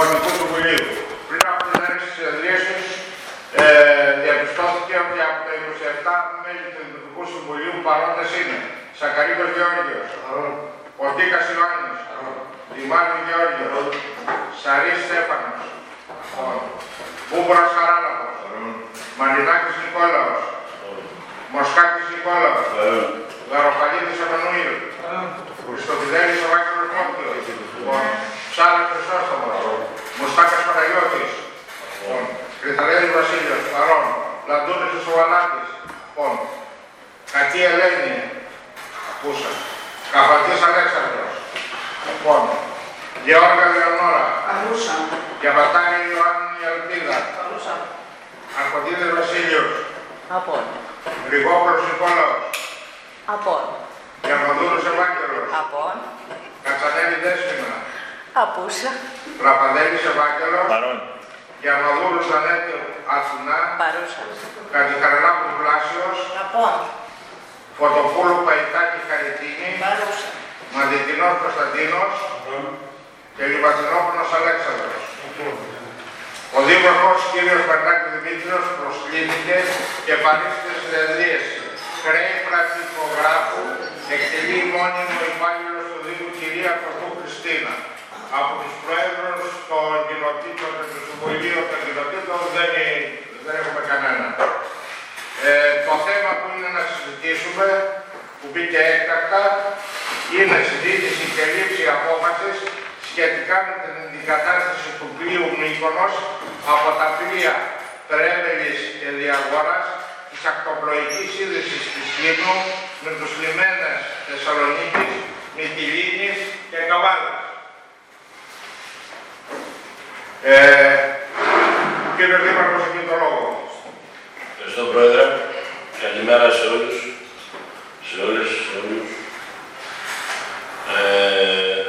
Δημοτικού Συμβουλίου. Πριν από την έναρξη της συνεδρίαση, ε, διαπιστώθηκε ότι από τα 27 μέλη του Δημοτικού Συμβουλίου παρόντες είναι Σακαρίδο Γεώργιος, ο Τίκας Ιωάννης, Δημάρχης Γεώργιος, Σαρής Στέφανος, Μπούμπρα Χαράλαβο, Μαρινάκης Νικόλαος, Μοσκάκης Νικόλαος, Γαροπαλίδη Εμμανουήλ, Χριστοφιδέλη Ευάγγελος Μόχλο, Ψάλα Χρυσόστομος, Μουστάκα Παναγιώτη, Κρυθαρέλη Βασίλειος, Παρόν, Λαντούνη Σοβαλάτης, Κακή Ελένη, ακούσα, Καφατή Αλέξανδρος, Γεώργα Λεωνόρα, Παρούσα. Γιαβατάρη Ιωάννη Ελπίδα, Παρούσα. Αρχοντίδη Βασίλειος, Απόν. Γρηγόρος Νικόλαος, Απόν. Διαμοδούρος Ευάγγελος, Απόν. Κατσανέλη Δέσποινα, Απούσα. Ραπαδέλης Ευάγγελος, Παρόν. Διαμοδούρος Ανέτη Αθηνά, Παρούσα. Κατηχαρελάκου Πλάσιος, Απόν. Φωτοπούλου Παϊτάκη Χαριτίνη, Παρούσα. Μαδιτινός Κωνσταντίνος και Λιβατινόπουλος Αλέξανδρος. Ο Δήμαρχος κ. Μπερνάκη Δημήτριος προσκλήθηκε και παρήχθη συνεδρίαση. Χρέη πρακτικογράφου εκτελεί μόνιμο υπάλληλο του Δήμου κυρία Κωστού Χριστίνα. Από τους Προέδρους των κοινοτήτων και τους Συμβουλίου των κοινοτήτων δεν, είναι- δεν έχουμε κανένα. Ε, το θέμα που είναι να συζητήσουμε, που μπήκε έκτακτα, είναι συζήτηση και λήψη απόφασης σχετικά με την αντικατάσταση του πλοίου Μύκονος από τα πλοία Τρέμελης και Διαγόρας της ακτοπλοϊκής σύνδεσης της Λίμνου με τους λιμένες Θεσσαλονίκης, Μυτιλίνης και Καβάλας. Ε, κύριε Δήμαρχος, εκεί το λόγο. Ευχαριστώ Πρόεδρε. Καλημέρα σε όλους, σε όλες, σε όλους. Ε,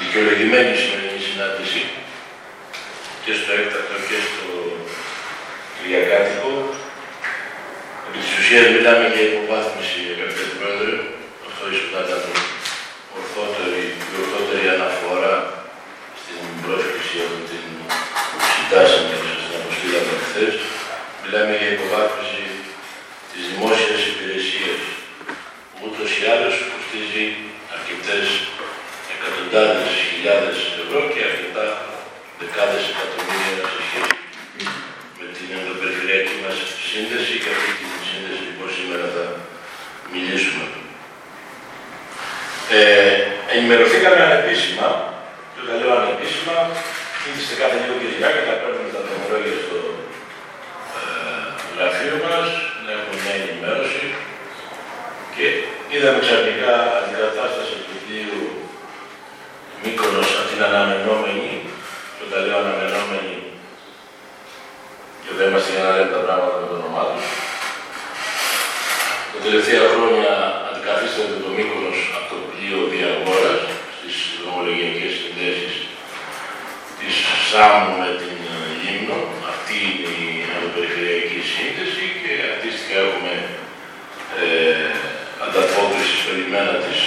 δικαιολογημένη η σημερινή συνάντηση και στο έκτακτο και στο Κυριακάτικο. Επί της ουσίας μιλάμε για υποβάθμιση, αγαπητέ Πρόεδρε. Αυτό ίσως να ήταν ορθότερη, η ορθότερη αναφορά στην πρόσκληση από την συντάσσαμε και σας την αποστήλαμε χθες. Μιλάμε για υποβάθμιση της δημόσιας υπηρεσίας που ούτως ή άλλως κοστίζει αρκετές εκατοντάδες χιλιάδες ευρώ και αρκετά δεκάδες εκατομμύρια σε σχέση με την ενδοπεριφερειακή μας σύνδεση και αυτή τη σύνδεση λοιπόν σήμερα θα μιλήσουμε. Ε, ενημερωθήκαμε ανεπίσημα, και όταν λέω ανεπίσημα, ήρθε κάθε λίγο και και τα παίρνουμε τα δρομολόγια στο ε, γραφείο μας, να έχουμε μια ενημέρωση. Και είδαμε ξαφνικά αντικατάσταση του πλοίου Μύκονος από την αναμενόμενη, και όταν λέω αναμενόμενη, και δεν είμαστε για να λέμε τα πράγματα με το όνομά τους. Τα τελευταία χρόνια αντικαθίσταται το Μύκονος από το πλοίο Διαγόρας στις δρομολογιακές συνδέσεις της ΣΑΜΟ με την ε, Λίμνο. Αυτή είναι η αναπεριφερειακή σύνδεση και αντίστοιχα έχουμε ε, ανταπόκριση στο λιμένα της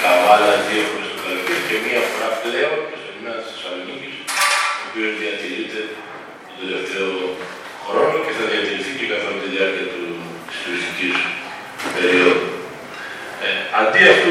Καβάλα δύο φορές το καλοκαίρι και μία φορά πλέον και στο λιμένα της Θεσσαλονίκης, ο οποίος διατηρείται τον τελευταίο χρόνο και θα διατηρηθεί και καθ' όλη τη διάρκεια του, της τουριστικής περίοδου. Ε, αντί αυτού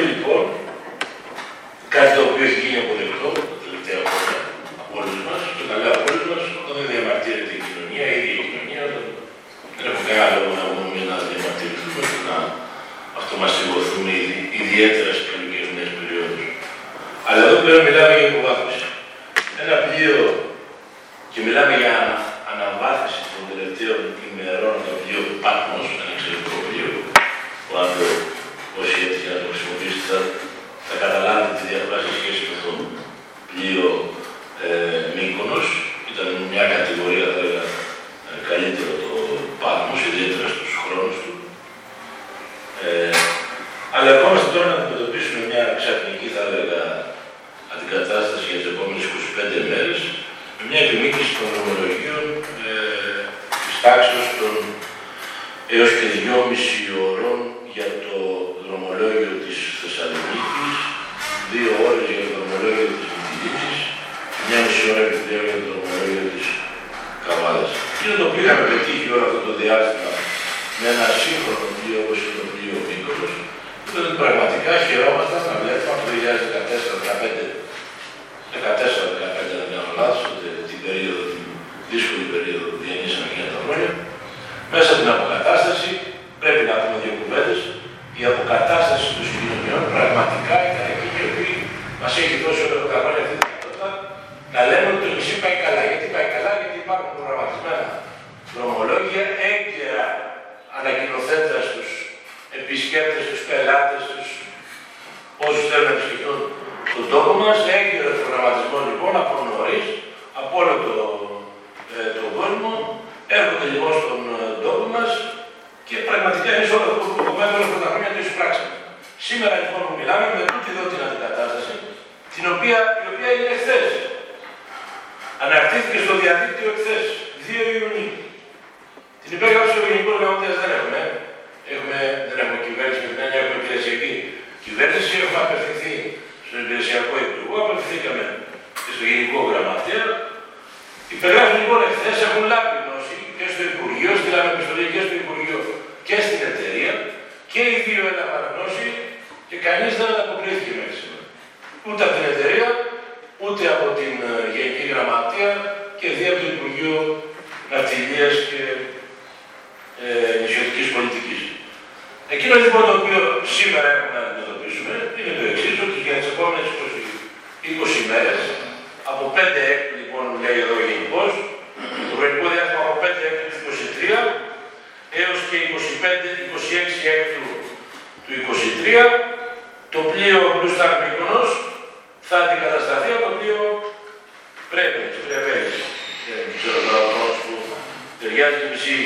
ταιριάζει μισή.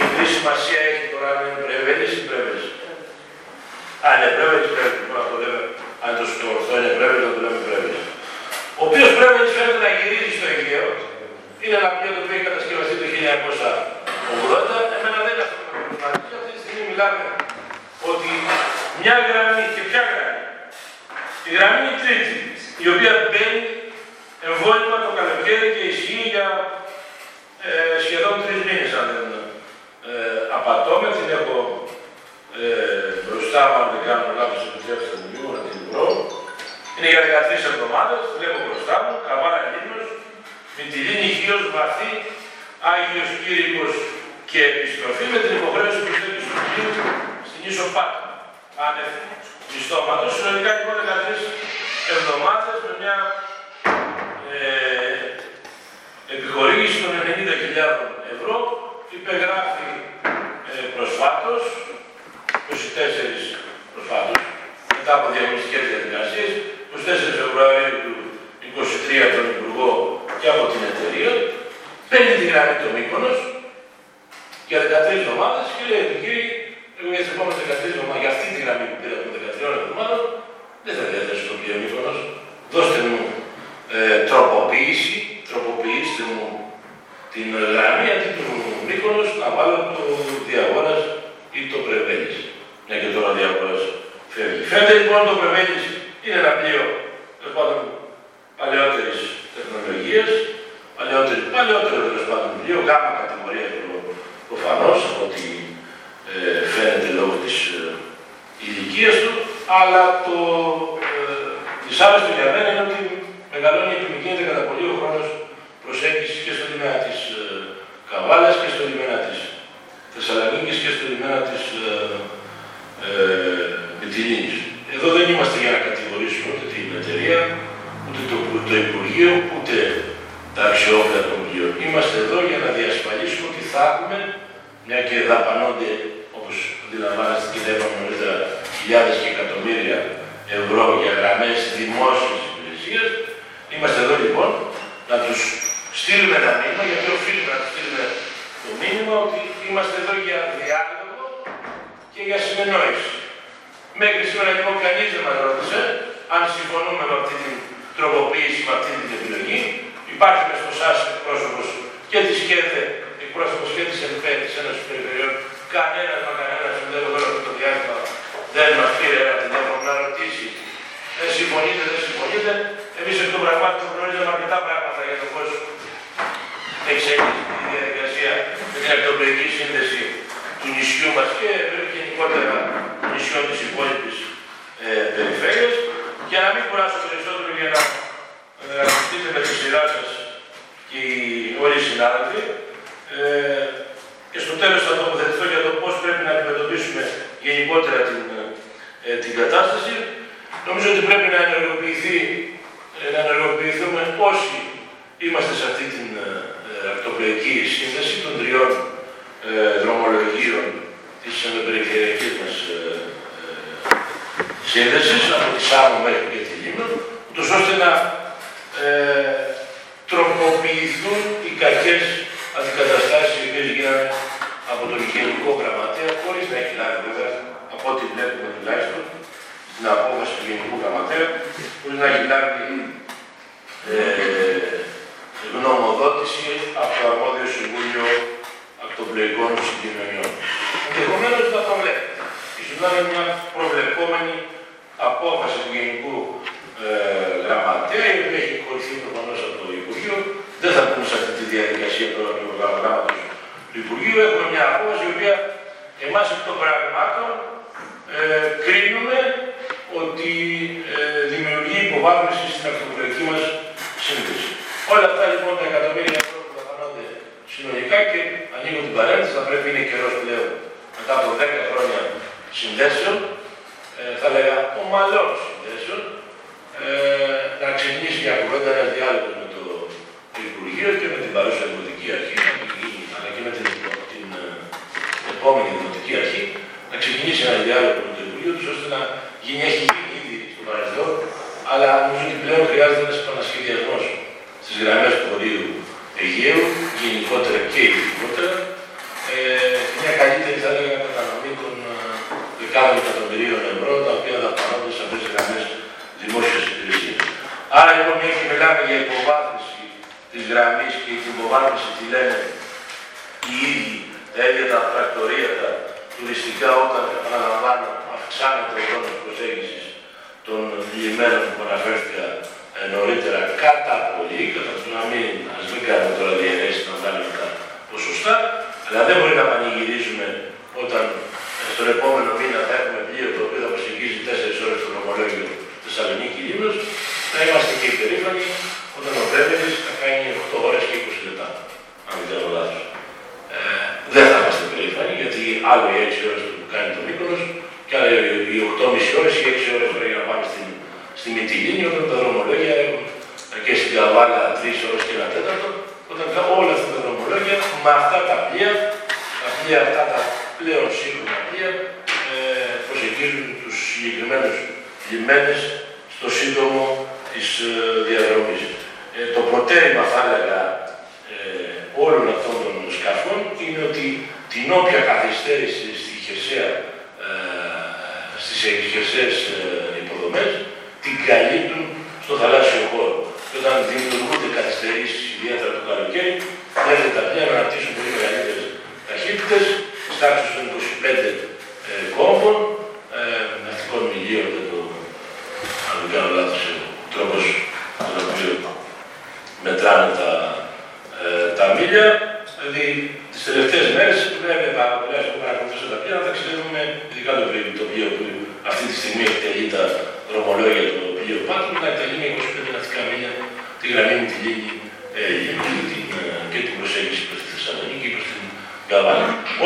Μικρή σημασία έχει τώρα αν είναι Πρεβένης ή Πρέβενης. Αν είναι Πρέβενης, Πρέβενης. Αυτό λέμε, αν το ορθό είναι Πρέβενης, θα το λέμε Πρέβενης. Ο οποίος Πρέβενης φαίνεται να γυρίζει στο Αιγαίο. Είναι ένα πλοίο το οποίο έχει κατασκευαστεί το 1980. Εμένα δεν είναι αυτό που με Αυτή τη στιγμή μιλάμε ότι μια γραμμή και ποια γραμμή. Η γραμμή είναι η τρίτη, η οποία μπαίνει εμβόλυμα το καλοκαίρι και ισχύει για ε, σχεδόν τρεις μήνες, αν δεν ε, απατώμε. Την έχω ε, μπροστά μου, αν δεν κάνω λάθος, επιτρέψτε μου λίγο να την βρω. Είναι για 13 εβδομάδες, βλέπω μπροστά μου, καβάλα λίμνος, Μητυλίνη, Χίος, Βαθύ, Άγιος Κύρικος και επιστροφή με την υποχρέωση του πλοίου στην ίσο Πάτρα. Άνευ μισθώματος. Συνολικά λοιπόν 13 εβδομάδες με μια ε, επιχορήγηση των 90.000 ευρώ υπεγράφει ε, προσφάτως, 24 προσφάτως, μετά από διαγωνιστικές διαδικασίες, 24 Φεβρουαρίου του 23 τον Υπουργό και από την εταιρεία, παίρνει τη γραμμή του Μύκονος για 13 εβδομάδες και λέει ότι κύριοι, εγώ για τις επόμενες 13 εβδομάδες, για αυτή τη γραμμή που πήρα των 13 εβδομάδων, δεν θα διαθέσω τον κύριο Μύκονος. Δώστε μου ε, τροποποίηση, τροποποιήστε μου την γραμμή αντί του Μύκονος να βάλω το διαγόρας ή το Πρεβέλης. Μια και τώρα ο διαγόρας φεύγει. Φαίνεται λοιπόν το Πρεβέλης είναι ένα πλοίο τέλος πάντων παλαιότερης τεχνολογίας, παλαιότερο, παλαιότερο τέλος πάντων πλοίο, γάμα κατηγορία προφανώς από ό,τι ε, φαίνεται λόγω της ε, ηλικίας του, αλλά το ε, δυσάρεστο για μένα είναι ότι μεγαλώνει και επιμηκύνεται κατά πολύ ο χρόνος προσέγγιση και στο λιμένα της ε, Καβάλας και στο λιμένα της Θεσσαλονίκης και στο λιμένα της ε, ε, Εδώ δεν είμαστε για να κατηγορήσουμε ούτε την εταιρεία, ούτε το, το Υπουργείο, ούτε τα αξιόπλα των πλοίων. Είμαστε εδώ για να διασφαλίσουμε ότι θα έχουμε, μια και δαπανώνται, όπως αντιλαμβάνεστε και είπαμε νωρίτερα, χιλιάδες και εκατομμύρια ευρώ για γραμμές δημόσιε υπηρεσίε. Είμαστε εδώ λοιπόν να τους στείλουμε ένα μήνυμα, γιατί οφείλουμε να στείλουμε το μήνυμα ότι είμαστε εδώ για διάλογο και για συνεννόηση. Μέχρι σήμερα λοιπόν κανείς δεν μας ρώτησε αν συμφωνούμε με αυτή την τροποποίηση, με αυτή την επιλογή. Υπάρχει μέσα στο ΣΑΣ εκπρόσωπος και της ΚΕΔΕ, εκπρόσωπος και της ΕΜΠΕ της Ένωσης Περιφερειών. Κανένας μα κανένας συνδεδεμένο αυτό το διάστημα δεν μας πήρε ένα τηλέφωνο να ρωτήσει δεν συμφωνείτε, δεν συμφωνείτε. Εμείς εκ των πραγμάτων γνωρίζαμε αρκετά πράγματα για το πώς εξέλιξη τη διαδικασία με την ακτοπλοϊκή σύνδεση του νησιού μας και γενικότερα των νησιών της υπόλοιπης ε, περιφέρειας και να μην κουράσω περισσότερο για να ε, ακουστείτε με τη σειρά σας και όλοι οι συνάδελφοι. Ε, και στο τέλος θα τοποθετηθώ για το πώς πρέπει να αντιμετωπίσουμε γενικότερα την, ε, την κατάσταση. Νομίζω ότι πρέπει να ενεργοποιηθεί, ε, να ενεργοποιηθούμε όσοι είμαστε σε αυτή την ε, ε, ακτοπλοϊκή σύνδεση των τριών ε, δρομολογίων της ενδοπεριφερειακής μας ε, ε, σύνδεσης, από τη Σάμο μέχρι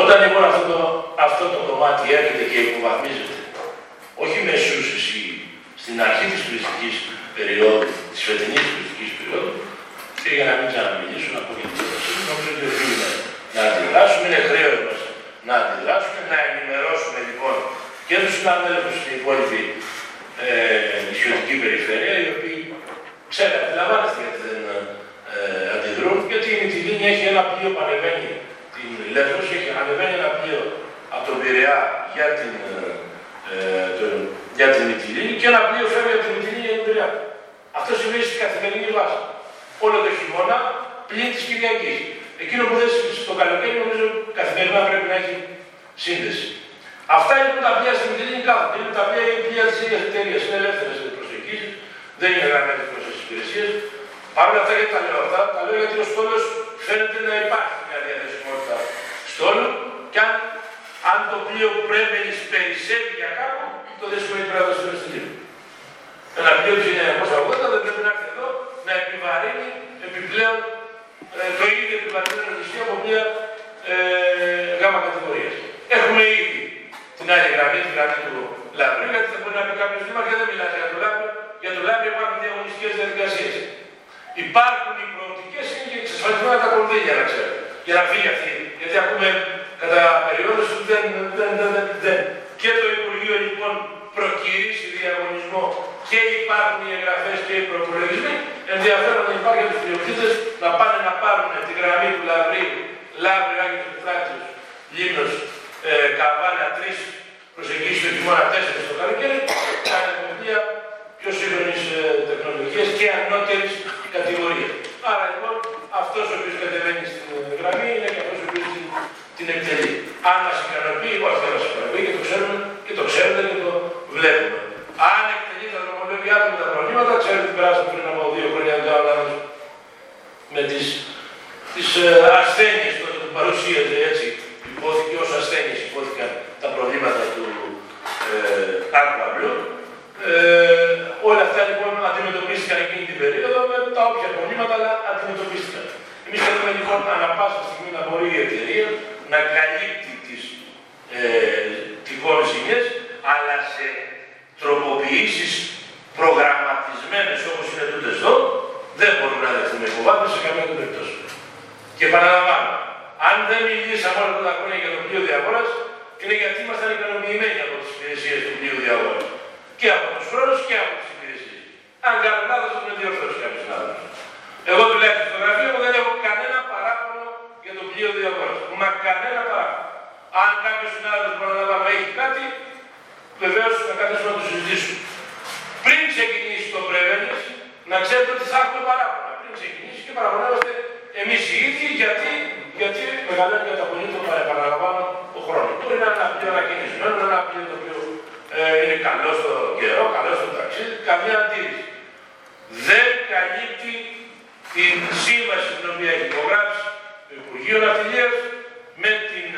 Όταν λοιπόν αυτό το, αυτό το κομμάτι έρχεται και υποβαθμίζεται, όχι με σούσεις ή στην αρχή της τουριστικής περίοδου, της φετινής τουριστικής περίοδου, και για να μην ξαναμιλήσω, να πω και νομίζω ότι οφείλουμε να αντιδράσουμε, είναι χρέος μας να αντιδράσουμε, να ενημερώσουμε λοιπόν και τους συναδέλφους στην υπόλοιπη ε, νησιωτική περιφέρεια, οι οποίοι ξέρετε, αντιλαμβάνεστε γιατί δεν ε, αντιδρούν, γιατί η Μητυλίνη έχει ένα πλοίο πανεβαίνει η Λεύθερος έχει ανεβαίνει ένα πλοίο από τον Πειραιά για την, ε, ε για την και ένα πλοίο φεύγει από την Ιτυλή για την Πειραιά. Αυτό συμβαίνει στην καθημερινή βάση. Όλο το χειμώνα πλήν της Κυριακής. Εκείνο που δεν στο καλοκαίρι νομίζω καθημερινά πρέπει να έχει σύνδεση. Αυτά είναι τα πλοία στην Ιτυλή κάθονται. Είναι τα πλοία, πλοία της ίδιας εταιρείας. Είναι ελεύθερες προσεγγίσεις. Δεν είναι γραμμένες προς τις υπηρεσίες. Παρ' όλα αυτά γιατί τα λέω αυτά, τα λέω γιατί ο στόλος φαίνεται να υπάρχει μια διαθεσιμότητα στόλου και αν, αν το πλοίο πρέπει περισσεύει για κάπου, τότε σημαίνει πρέπει να το στείλει Ένα πλοίο του 1980 δεν πρέπει να έρθει εδώ να επιβαρύνει επιπλέον ε, το ίδιο επιβαρυνμένο νησί από μια ε, γάμα κατηγορίας. Έχουμε ήδη την άλλη γραμμή, τη γραμμή του Λαμπρίου, γιατί θα μπορεί να πει κάποιος δήμαρχο και δεν μιλάει για το Λαμπρίο. Για το Λαμπρίο υπάρχουν διαγωνιστικές διαδικασίες. Υπάρχουν οι προοπτικές είναι και εξασφαλισμένα τα κονδύλια, να ξέρετε. Για να φύγει αυτή. Γιατί ακούμε κατά περιόδους δεν, δεν, δεν, δεν, δεν. Και το Υπουργείο λοιπόν προκυρήσει διαγωνισμό και υπάρχουν οι εγγραφές και οι προπολογισμοί. Ενδιαφέρον να υπάρχει για τους πλειοκτήτε να πάνε να πάρουν τη γραμμή του Λαβρίου, Λαύριο, Άγιος Πετράτιο, Λίμνος, ε, Καβάλα, τρεις προσεγγίσει το χειμώνα, τέσσερις το καλοκαίρι, κάνει κομμάτια πιο σύγχρονης ε, τεχνολογίας και ανώτερης κατηγορία. Άρα λοιπόν αυτός ο οποίος κατεβαίνει στην γραμμή είναι και αυτός ο οποίος την, την εκτελεί. Αν μας ικανοποιεί, εγώ αυτό μα ικανοποιεί και το ξέρουμε και το ξέρετε και το βλέπουμε. Αν εκτελεί τα δρομολόγια του τα προβλήματα, ξέρετε τι περάσαμε πριν από δύο χρόνια το άλλο με τι τις, ε, ασθένειες που παρουσίαζε έτσι, υπόθηκε ως ασθένειες υπόθηκαν τα προβλήματα του ε, Άρκου ε, όλα αυτά λοιπόν αντιμετωπίστηκαν εκείνη την περίοδο με τα όποια προβλήματα, αλλά αντιμετωπίστηκαν. Εμείς θέλουμε λοιπόν ανά πάσα στιγμή να μπορεί η εταιρεία να καλύπτει τις ε, τυχόν ζημιές, αλλά σε τροποποιήσεις προγραμματισμένες όπως είναι τούτες εδώ, δεν μπορούμε να δεχτούμε υποβάθμιση σε καμία των περιπτώσεων. Και επαναλαμβάνω, αν δεν μιλήσαμε όλα τα χρόνια για το πλοίο διαγόρα, είναι γιατί ήμασταν ικανοποιημένοι από τις υπηρεσίες του πλοίου διαγόρα. Και από τους χρόνους και από τις υπηρεσίε. Αν κάνω λάθος, θα με διορθώσει κάποιος άλλος. Εγώ τουλάχιστον στο γραφείο μου δεν έχω κανένα παράπονο για το πλοίο διαγόρα. Μα κανένα παράπονο. Αν κάποιος συνάδελφος παραλαμβάνω έχει κάτι, βεβαίως θα καθίσουμε να το συζητήσουμε. Πριν ξεκινήσει το Πρέβενε, να ξέρετε ότι θα έχουμε παράπονα. Πριν ξεκινήσει και παραπονεύαστε εμείς οι ίδιοι γιατί, γιατί μεγαλώνει κατά πολύ το παραπαναλαμβάνω ο χρόνο. Μπορεί να είναι ένα πλοίο ανακοινισμένο, ένα πλοίο το οποίο ε, είναι καλό στο καιρό, καλό στο ταξίδι, καμία αντίρρηση. Δεν καλύπτει την σύμβαση την οποία έχει υπογράψει το Υπουργείο Ναυτιλίας με την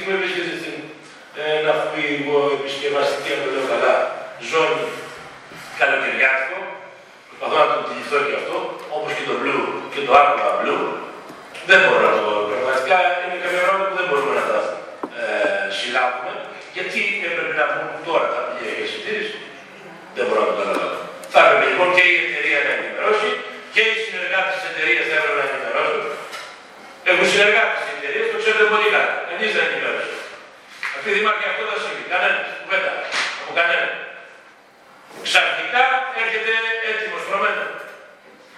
αυτή τη στιγμή βρίσκεται στην ε, ναυπηγοεπισκευαστική, αν το λέω καλά, ζώνη καλοκαιριάτικο. Προσπαθώ να το αντιληφθώ και αυτό, όπως και το blue και το aqua blue. Δεν μπορώ να το πω. Πραγματικά είναι κάποια πράγματα που δεν μπορούμε να τα ε, συλλάβουμε. Γιατί έπρεπε να βγουν τώρα τα πλοία για συντήρηση. Δεν μπορώ να το καταλάβω. Θα έπρεπε λοιπόν και η εταιρεία να ενημερώσει και οι συνεργάτες της εταιρείας θα έπρεπε να ενημερώσουν. Έχουν συνεργάτες της εταιρείας, το ξέρετε πολύ καλά. Κανείς δεν ενημέρωσε. Αυτή η δημάρχη αυτό δεν συμβεί. Κανένας. Κουβέντα. Από κανένας. Ξαφνικά έρχεται έτοιμος προμένο.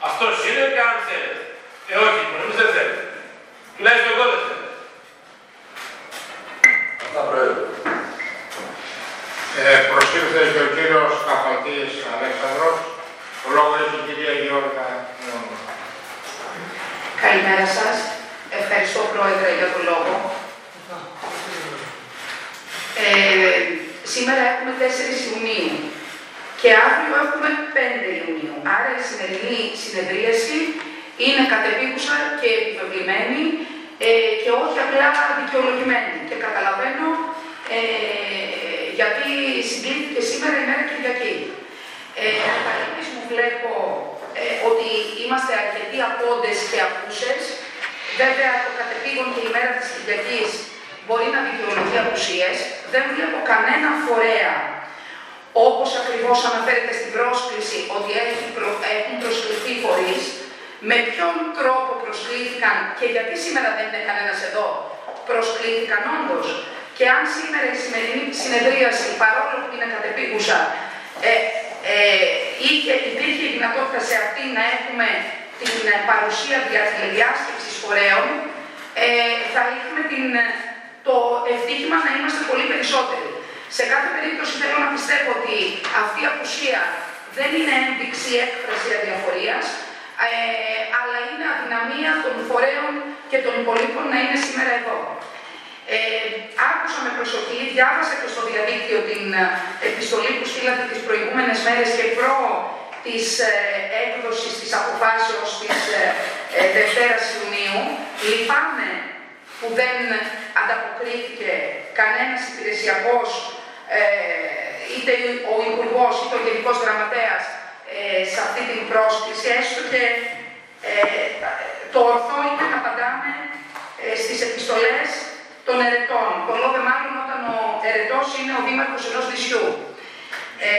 Αυτός είναι και αν θέλετε. Ε, όχι, λοιπόν, εμεί δεν θέλετε. Τουλάχιστον εγώ δεν θέλω. Αυτά προέρχονται. Ε, προσήλθε και ο κύριος Καπατής Αλέξανδρος. Ο λόγος έχει η κυρία Γιώργα Νεόνου. Καλημέρα σας. Ευχαριστώ Πρόεδρε για τον λόγο. Ε, σήμερα έχουμε 4 Ιουνίου και αύριο έχουμε 5 Ιουνίου. Άρα η σημερινή συνεδρίαση είναι κατεπίκουσα και επιβεβλημένη ε, και όχι απλά δικαιολογημένη. Και καταλαβαίνω ε, γιατί συγκλήθηκε σήμερα η μέρα Κυριακή. Ε, μου βλέπω ε, ότι είμαστε αρκετοί απόντες και απούσες. Βέβαια, το κατεπήγον και η μέρα της Κυριακής μπορεί να δικαιολογεί απουσίες. Δεν βλέπω κανένα φορέα, όπως ακριβώς αναφέρεται στην πρόσκληση, ότι έχουν προσκληθεί φορείς, με ποιον τρόπο προσκλήθηκαν και γιατί σήμερα δεν είναι κανένας εδώ, προσκλήθηκαν όντως. Και αν σήμερα η σημερινή συνεδρίαση, παρόλο που είναι κατεπίγουσα, ε, ε, είχε, υπήρχε η δυνατότητα σε αυτή να έχουμε την παρουσία διασκεψης φορέων, ε, θα είχαμε την, το ευτύχημα να είμαστε πολύ περισσότεροι. Σε κάθε περίπτωση θέλω να πιστεύω ότι αυτή η απουσία δεν είναι ένδειξη έκφρασης αδιαφορίας, ε, αλλά είναι αδυναμία των φορέων και των υπολείπων να είναι σήμερα εδώ. Ε, άκουσα με προσοχή, διάβασα και στο διαδίκτυο την ε, επιστολή που στείλατε τις προηγούμενες μέρες και προ της ε, έκδοσης της αποφάσεως της ε, ε, Δευτέρας Ιουνίου. Λυπάμαι που δεν ανταποκρίθηκε κανένας υπηρεσιακός, ε, είτε ο Υπουργός είτε ο Γενικός Γραμματέας ε, σε αυτή την πρόσκληση, έστω και το ορθό είναι να απαντάμε στις επιστολές των ερετών. Πολλό δε μάλλον όταν ο ερετός είναι ο δήμαρχος ενός νησιού. Ε,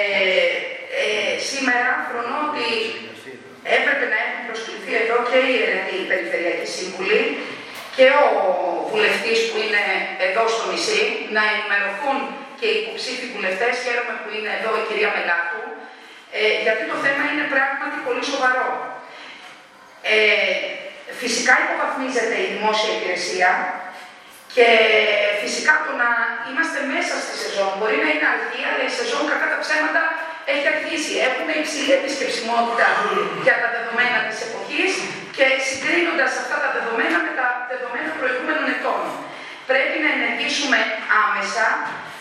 ε, σήμερα φρονώ ότι έπρεπε να έχουν προσκληθεί εδώ και οι αιρετοί Περιφερειακοί Σύμβουλοι και ο βουλευτής που είναι εδώ στο νησί, να ενημερωθούν και οι υποψήφοι βουλευτές, χαίρομαι που είναι εδώ η κυρία Μελάτου, ε, γιατί το θέμα είναι πράγματι πολύ σοβαρό. Ε, φυσικά υποβαθμίζεται η δημόσια υπηρεσία, και φυσικά το να είμαστε μέσα στη σεζόν μπορεί να είναι αρχή, αλλά η σεζόν κατά τα ψέματα έχει αρχίσει. Έχουμε υψηλή επισκεψιμότητα για τα δεδομένα της εποχής και συγκρίνοντας αυτά τα δεδομένα με τα δεδομένα προηγούμενων ετών. Πρέπει να ενεργήσουμε άμεσα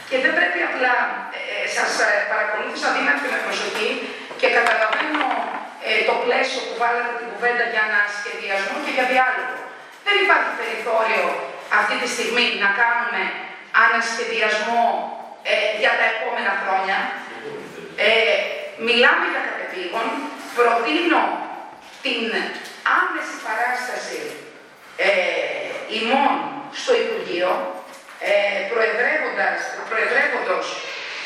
και δεν πρέπει απλά, ε, σας ε, παρακολούθησα δύνατη με προσοχή και καταλαβαίνω ε, το πλαίσιο που βάλατε την κουβέντα για να σχεδιασμό και για διάλογο. Δεν υπάρχει περιθώριο αυτή τη στιγμή να κάνουμε ανασχεδιασμό ε, για τα επόμενα χρόνια. Ε, μιλάμε για κατεπήγων, προτείνω την άμεση παράσταση ε, ημών στο Υπουργείο, ε, προεδρεύοντας, προεδρεύοντος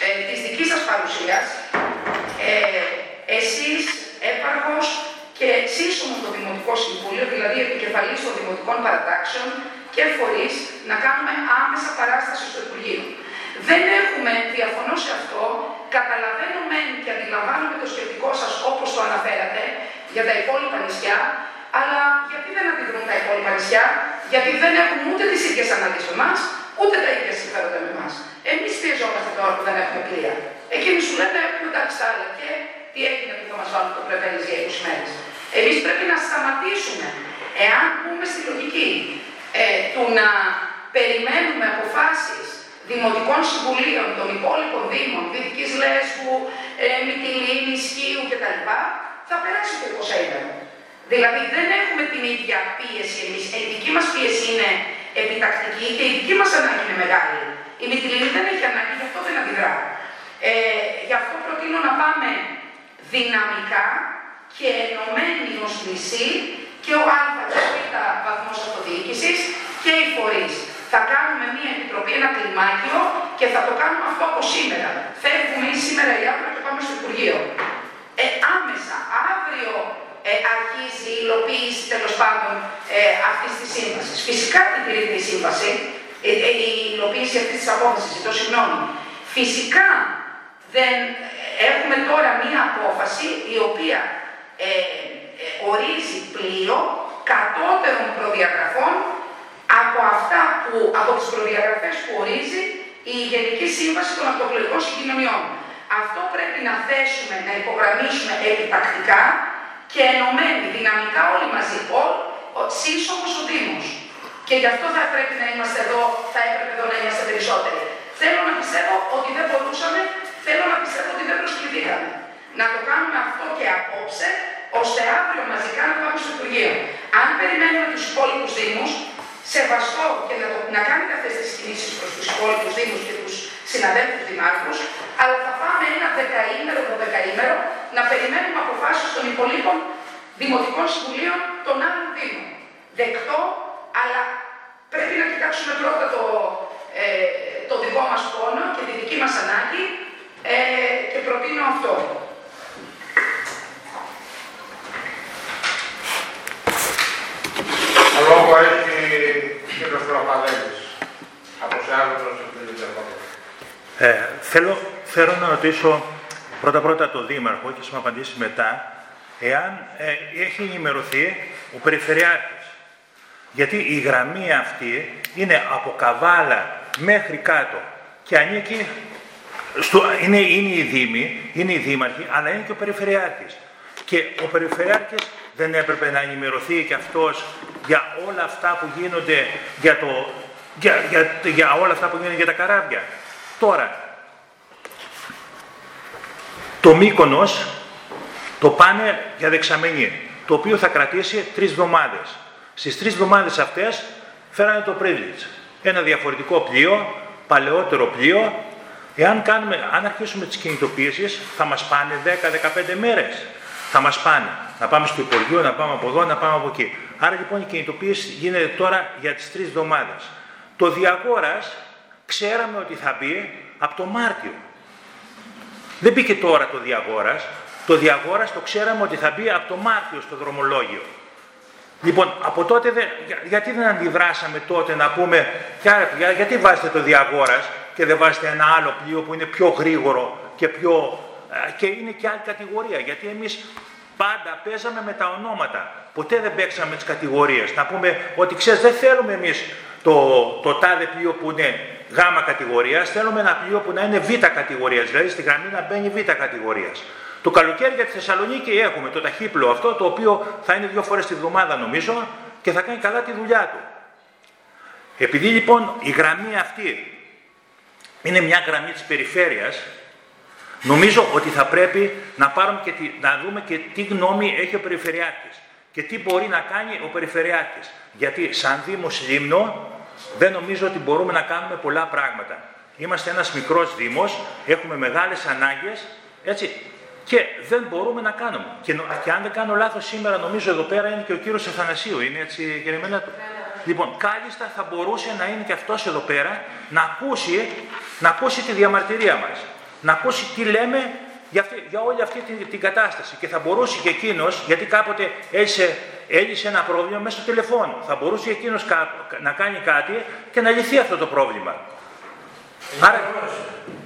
ε, της δικής σας παρουσίας, ε, εσείς έπαρχος και σύσσωμος το Δημοτικό Συμβούλιο, δηλαδή επικεφαλής των Δημοτικών Παρατάξεων και φορείς, να κάνουμε άμεσα παράσταση στο Υπουργείο. Δεν έχουμε, διαφωνώ σε αυτό, καταλαβαίνω μεν και αντιλαμβάνομαι το σκεπτικό σας όπως το αναφέρατε για τα υπόλοιπα νησιά, αλλά γιατί δεν αντιδρούν τα υπόλοιπα νησιά, γιατί δεν έχουν ούτε τις ίδιες αναλύσεις με εμάς, ούτε τα ίδια συμφέροντα με εμάς. Εμείς πιεζόμαστε τώρα που δεν έχουμε πλοία. Εκείνοι σου λένε έχουμε τα άλλα και τι έγινε που θα μας βάλουν το πρεβέλης για 20 μέρες; Εμείς πρέπει να σταματήσουμε, εάν πούμε στη λογική ε, του να περιμένουμε αποφάσεις δημοτικών συμβουλίων των υπόλοιπων δήμων, Δυτικής Λέσβου, ε, Μυτιλίνη, Σκίου κτλ. θα περάσει το 20 Δηλαδή δεν έχουμε την ίδια πίεση εμείς. Η δική μας πίεση είναι επιτακτική και η δική μας ανάγκη είναι μεγάλη. Η Μυτιλίνη δεν έχει ανάγκη, γι' αυτό δεν αντιδρά. Ε, γι' αυτό προτείνω να πάμε δυναμικά και ενωμένοι ως νησί και ο Α και ο Β βαθμός αυτοδιοίκησης και οι φορείς. Θα κάνουμε μία επιτροπή, ένα κλιμάκιο και θα το κάνουμε αυτό από σήμερα. Φεύγουμε ή σήμερα ή αύριο και πάμε στο Υπουργείο. Ε, άμεσα, αύριο ε, αρχίζει η υλοποίηση τέλος πάντων ε, αυτής της σύμβασης. Φυσικά την τηρείται η σύμβαση, ε, ε, η υλοποίηση αυτής της απόφασης, το συγγνώμη. Φυσικά δεν έχουμε τώρα μία απόφαση η οποία ε, ορίζει πλοίο κατώτερων προδιαγραφών από αυτά που, από τις προδιαγραφές που ορίζει η Γενική Σύμβαση των Αυτοκληρικών Συγκοινωνιών. Αυτό πρέπει να θέσουμε, να υπογραμμίσουμε επιτακτικά και ενωμένοι δυναμικά όλοι μαζί, ο σύσσωμος ο Δήμος. Και γι' αυτό θα πρέπει να είμαστε εδώ, θα έπρεπε εδώ να είμαστε περισσότεροι. Θέλω να πιστεύω ότι δεν μπορούσαμε, θέλω να πιστεύω ότι δεν προσκληθήκαμε. Να το κάνουμε αυτό και απόψε, ώστε αύριο μαζικά να πάμε στο Υπουργείο. Αν περιμένουμε τους υπόλοιπους Δήμους, σεβαστό και να, το, να κάνετε αυτές τις κινήσεις προς τους υπόλοιπους Δήμους και τους συναδέλφους Δημάρχους, αλλά θα πάμε ένα δεκαήμερο, δεκαήμερο να περιμένουμε αποφάσεις των υπολείπων Δημοτικών Συμβουλίων των άλλων Δήμων. Δεκτό, αλλά πρέπει να κοιτάξουμε πρώτα το, ε, το δικό μας πόνο και τη δική μας ανάγκη ε, και προτείνω αυτό. Ο λόγο έχει ο κύριος Προπαδέλης. Από σε άλλο ε, θέλω, θέλω να ρωτήσω πρώτα πρώτα τον Δήμαρχο και θα μου απαντήσει μετά εάν ε, έχει ενημερωθεί ο Περιφερειάρχης. Γιατί η γραμμή αυτή είναι από Καβάλα μέχρι κάτω και ανήκει, στο, είναι, είναι οι Δήμοι, είναι οι Δήμαρχοι, αλλά είναι και ο Περιφερειάρχης. Και ο Περιφερειάρχης δεν έπρεπε να ενημερωθεί και αυτός για όλα αυτά που γίνονται, για, το, για, για, για όλα αυτά που γίνονται για τα καράβια. Τώρα, το Μύκονος το πάνε για δεξαμενή, το οποίο θα κρατήσει τρεις εβδομάδες. Στις τρεις εβδομάδες αυτές φέρανε το Privilege. Ένα διαφορετικό πλοίο, παλαιότερο πλοίο. Εάν κάνουμε, αν αρχίσουμε τις κινητοποιήσεις, θα μας πάνε 10-15 μέρες. Θα μας πάνε. Να πάμε στο Υπουργείο, να πάμε από εδώ, να πάμε από εκεί. Άρα λοιπόν η κινητοποίηση γίνεται τώρα για τις τρεις εβδομάδες. Το Διαγόρας ξέραμε ότι θα μπει από το Μάρτιο. Δεν μπήκε τώρα το Διαγόρας. Το Διαγόρας το ξέραμε ότι θα μπει από το Μάρτιο στο δρομολόγιο. Λοιπόν, από τότε, δεν, γιατί δεν αντιδράσαμε τότε να πούμε, για, γιατί βάζετε το Διαγόρας και δεν βάζετε ένα άλλο πλοίο που είναι πιο γρήγορο και, πιο, ε, και είναι και άλλη κατηγορία. Γιατί εμείς πάντα παίζαμε με τα ονόματα. Ποτέ δεν παίξαμε τις κατηγορίες. Να πούμε ότι ξέρεις δεν θέλουμε εμείς το, το τάδε πλοίο που είναι γάμα κατηγορίας, θέλουμε ένα πλοίο που να είναι β κατηγορίας, δηλαδή στη γραμμή να μπαίνει β κατηγορίας. Το καλοκαίρι για τη Θεσσαλονίκη έχουμε το ταχύπλο αυτό, το οποίο θα είναι δύο φορές τη βδομάδα νομίζω και θα κάνει καλά τη δουλειά του. Επειδή λοιπόν η γραμμή αυτή είναι μια γραμμή της περιφέρειας, νομίζω ότι θα πρέπει να, πάρουμε και να δούμε και τι γνώμη έχει ο Περιφερειάρχης και τι μπορεί να κάνει ο Περιφερειάρχης. Γιατί σαν Δήμος Λίμνο δεν νομίζω ότι μπορούμε να κάνουμε πολλά πράγματα. Είμαστε ένας μικρός Δήμος, έχουμε μεγάλες ανάγκες, έτσι. Και δεν μπορούμε να κάνουμε. Και, νο- και αν δεν κάνω λάθος σήμερα, νομίζω εδώ πέρα είναι και ο κύριος Αθανασίου. Είναι έτσι, κύριε Μελέτο. Λοιπόν, κάλλιστα θα μπορούσε να είναι και αυτός εδώ πέρα να ακούσει, να ακούσει τη διαμαρτυρία μας. Να ακούσει τι λέμε για, αυτή, για όλη αυτή την, την κατάσταση. Και θα μπορούσε και εκείνος, γιατί κάποτε έλυσε, έλυσε ένα πρόβλημα μέσω τηλεφώνου. Θα μπορούσε και εκείνος κα- να κάνει κάτι και να λυθεί αυτό το πρόβλημα. Άρα,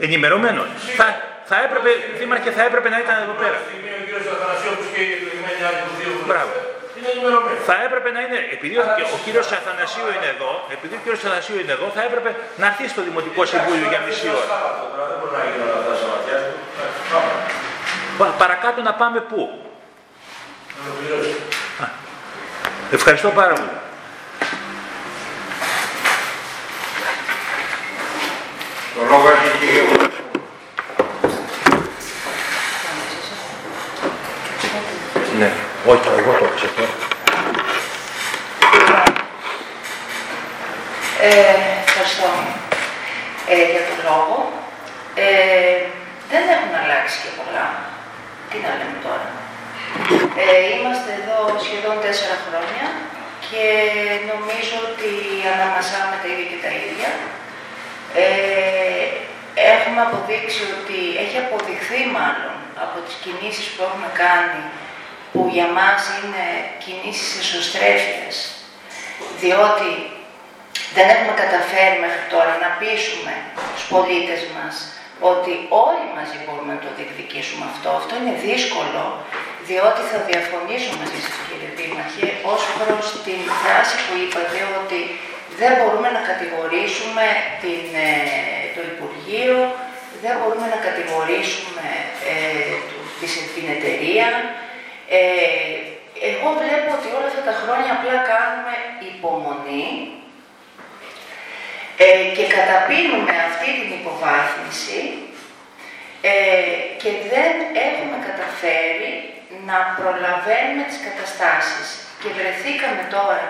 ενημερωμένος. Θα, θα έπρεπε, Δήμαρχε, θα έπρεπε να ήταν εδώ πέρα. Στιγμή ο κύριος Αθανασίου, όπως και οι εκλεγμένοι άλλοι του δύο Μπράβο. Είναι ενημερωμένοι. Θα έπρεπε να είναι, επειδή ο, ο κύριος Αθανασίου είναι εδώ, επειδή ο κύριος Αθανασίου είναι εδώ, θα έπρεπε να έρθει στο Δημοτικό Συμβούλιο για μισή ώρα. Δεν μπορεί να γίνει όλα αυτά στα ματιά του. Πάμε. Πα- παρακάτω να πάμε πού; Να ολοκληρώσει. Ευχαριστώ πάρα πολύ. Το λόγο έχει η κυρία. Ναι, όχι, εγώ το ξέρω. Ε, ευχαριστώ ε, για τον λόγο. Ε, δεν έχουν αλλάξει και πολλά. Τι να λέμε τώρα. Ε, είμαστε εδώ σχεδόν τέσσερα χρόνια και νομίζω ότι αναμασάμε τα ίδια και τα ίδια. Ε, έχουμε αποδείξει ότι, έχει αποδειχθεί μάλλον από τις κινήσεις που έχουμε κάνει, που για μας είναι κινήσεις εσωστρέφειας, διότι δεν έχουμε καταφέρει μέχρι τώρα να πείσουμε τους πολίτες μας ότι όλοι μαζί μπορούμε να το διεκδικήσουμε αυτό. Αυτό είναι δύσκολο, διότι θα διαφωνήσω μαζί σας κύριε Δήμαρχε, ως προς την φράση που είπατε ότι δεν μπορούμε να κατηγορήσουμε την, ε, το Υπουργείο, δεν μπορούμε να κατηγορήσουμε ε, της- την εταιρεία. Ε, εγώ βλέπω ότι όλα αυτά τα χρόνια απλά κάνουμε υπομονή ε, και καταπίνουμε αυτή την υποβάθμιση ε, και δεν έχουμε καταφέρει να προλαβαίνουμε τις καταστάσεις. Και βρεθήκαμε τώρα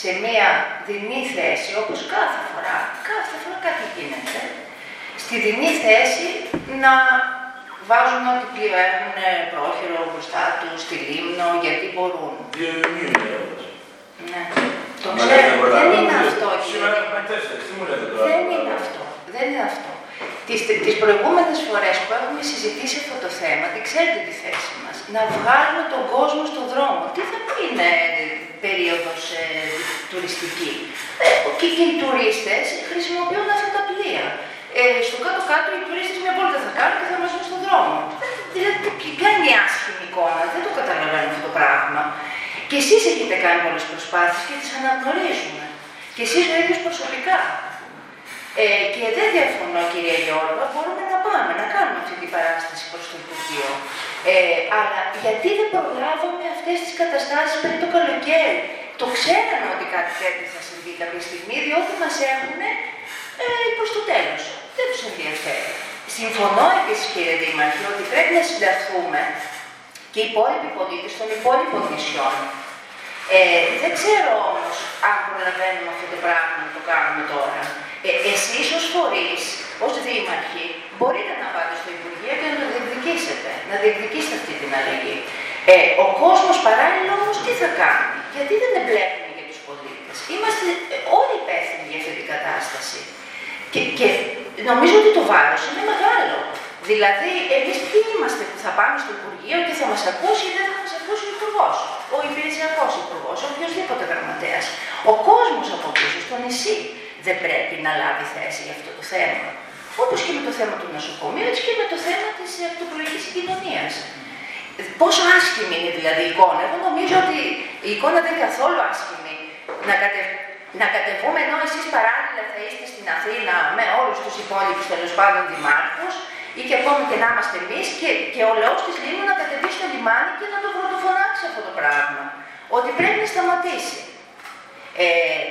σε μία δινή θέση, όπως κάθε φορά, κάθε φορά κάτι γίνεται, στη δινή θέση να βάζουν ό,τι πλοίο έχουν πρόχειρο μπροστά τους, στη Λίμνο, γιατί μπορούν. Δύο Ιουνίου είναι η ερώτηση. Ναι. Το Μα ξέρω, λέτε δεν προλάβουμε είναι δύο. αυτό. Σήμερα κύριε. έχουμε τέσσερις. Τι μου λέτε τώρα; Δεν είναι αυτό. Δεν είναι αυτό. Τις, τις προηγούμενες φορές που έχουμε συζητήσει αυτό το θέμα, τι ξέρετε τη θέση μας, να βγάλουμε τον κόσμο στον δρόμο. Τι θα πει είναι περίοδος ε, τουριστική. Ε, και, και οι τουρίστες χρησιμοποιούν αυτά τα πλοία. Ε, στο κάτω-κάτω οι τουρίστες μια βόλτα θα κάνουν και θα μας βγουν στον δρόμο. Δηλαδή, τι- ποια είναι η άσχημη εικόνα, δεν το καταλαβαίνω αυτό το πράγμα. Και εσείς έχετε κάνει πολλές προσπάθειες και τις αναγνωρίζουμε. Και εσείς ο ίδιος προσωπικά. Ε, και δεν διαφωνώ, κυρία Γιώργο, μπορούμε να πάμε να κάνουμε αυτή την παράσταση προς το Υπουργείο. Ε, αλλά γιατί δεν προλάβαμε αυτές τις καταστάσεις πριν το καλοκαίρι; Το ξέραμε ότι κάτι τέτοιο θα συμβεί κάποια στιγμή, διότι μας έχουν ε, προς το τέλος. Δεν τους ενδιαφέρει. Συμφωνώ επίσης, κύριε Δήμαρχε, ότι πρέπει να συνταχθούμε και οι υπόλοιποι πολίτες των υπόλοιπων νησιών. Ε, δεν ξέρω όμως αν προλαβαίνουμε αυτό το πράγμα να το κάνουμε τώρα. Ε, εσείς ως φορείς, ως δήμαρχοι, μπορείτε να πάτε στο Υπουργείο και να το διεκδικήσετε, να διεκδικήσετε αυτή την αλλαγή. Ε, ο κόσμος παράλληλα όμως τι θα κάνει, γιατί δεν εμπλέκουμε για τους πολίτες; Είμαστε ε, όλοι υπεύθυνοι για αυτή την κατάσταση. Και, και νομίζω ότι το βάρος είναι μεγάλο. Δηλαδή, εμείς ποιοι είμαστε που θα πάμε στο Υπουργείο και θα μας ακούσει ή δεν θα μα ακούσει ο Υπουργός, ο υπηρεσιακός Υπουργός, ο οποιοδήποτε γραμματέας. Ο κόσμος από πίσω στο νησί δεν πρέπει να λάβει θέση για αυτό το θέμα. Όπως και με το θέμα του νοσοκομείου, έτσι και με το θέμα της αυτοπολογική συγκοινωνίας. Πόσο άσχημη είναι δηλαδή η εικόνα. Εγώ νομίζω ότι η εικόνα δεν είναι καθόλου άσχημη. Να, κατε... να κατεβούμε ενώ εσείς παράλληλα θα είστε στην Αθήνα με όλους τους υπόλοιπους τέλος πάντων δημάρχους ή και ακόμη και να είμαστε εμείς και, και ο λαός της Λίμνου να κατεβεί στο λιμάνι και να το πρωτοφωνάξει αυτό το πράγμα. Ότι πρέπει να σταματήσει. Ε,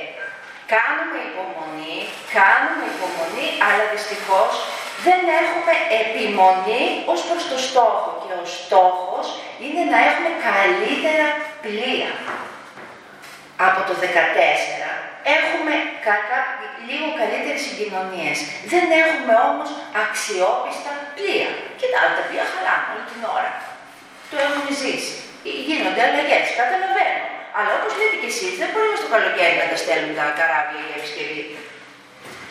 κάνουμε υπομονή, κάνουμε υπομονή, αλλά δυστυχώς δεν έχουμε επιμονή ως προς το στόχο και ο στόχος είναι να έχουμε καλύτερα πλοία. Από το 2014 έχουμε κατά, λίγο καλύτερες συγκοινωνίες. Δεν έχουμε όμως αξιόπιστα πλοία. Κοιτάξτε, τα πλοία χαλάνε όλη την ώρα. Το έχουμε ζήσει. Γίνονται αλλαγές, καταλαβαίνω. Αλλά όπως λέτε και εσείς, δεν μπορούμε στο καλοκαίρι να τα στέλνουμε τα καράβια για επισκευή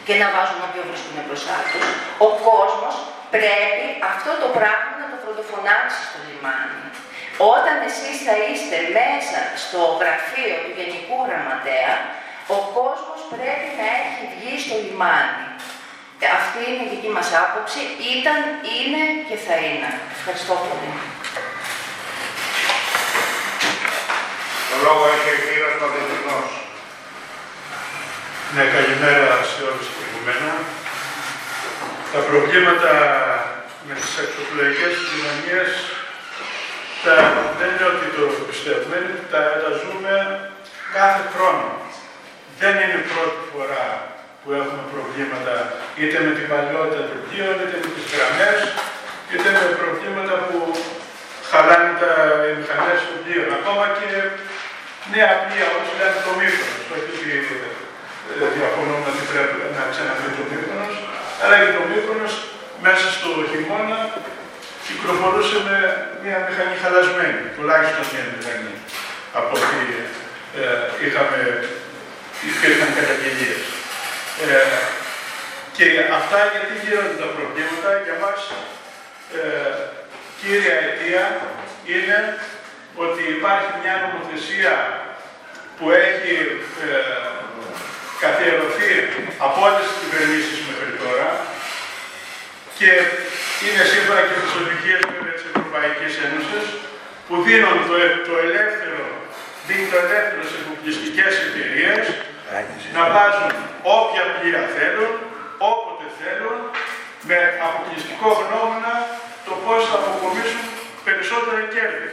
και να βάζουν όποιο βρίσκουν μπροστά τους. Ο κόσμος πρέπει αυτό το πράγμα να το πρωτοφωνάξει στο λιμάνι. Όταν εσείς θα είστε μέσα στο γραφείο του Γενικού Γραμματέα, ο κόσμος πρέπει να έχει βγει στο λιμάνι. Αυτή είναι η δική μας άποψη. Ήταν, είναι και θα είναι. Ευχαριστώ πολύ. Το λόγο έχει ο κύριος Παδευτινός. Ναι, καλημέρα σε όλους προηγουμένα. Τα προβλήματα με τις εξωπλοϊκές κοινωνίες τα, δεν είναι ότι το πιστεύουμε, τα, τα ζούμε κάθε χρόνο. Δεν είναι πρώτη φορά που έχουμε προβλήματα είτε με την παλιότητα των πλοίων, είτε με τις γραμμές, είτε με προβλήματα που χαλάνε τα οι μηχανές των πλοίων. Ακόμα και νέα πλοία, όπως λέμε το Μύκονος, όχι ότι ε, διαφωνούμε ότι πρέπει να ξαναπεί το Μύκονος, αλλά και το Μύκονος μέσα στο χειμώνα κυκλοφορούσε με μια μηχανή χαλασμένη, τουλάχιστον μια μηχανή, από ό,τι ε, είχαμε, υπήρχαν καταγγελίες. Ε, και αυτά γιατί γίνονται τα προβλήματα για μας ε, κύρια αιτία είναι ότι υπάρχει μια νομοθεσία που έχει ε, καθιερωθεί από όλες τις κυβερνήσεις μέχρι τώρα και είναι σύμφωνα και τις οδηγίες της Ευρωπαϊκής Ένωσης που δίνουν το, το ελεύθερο, δίνουν το ελεύθερο σε αποκλειστικές εταιρείες να βάζουν όποια πλοία θέλουν, όποτε θέλουν, με αποκλειστικό γνώμονα το πώς θα αποκομίσουν περισσότερα κέρδη.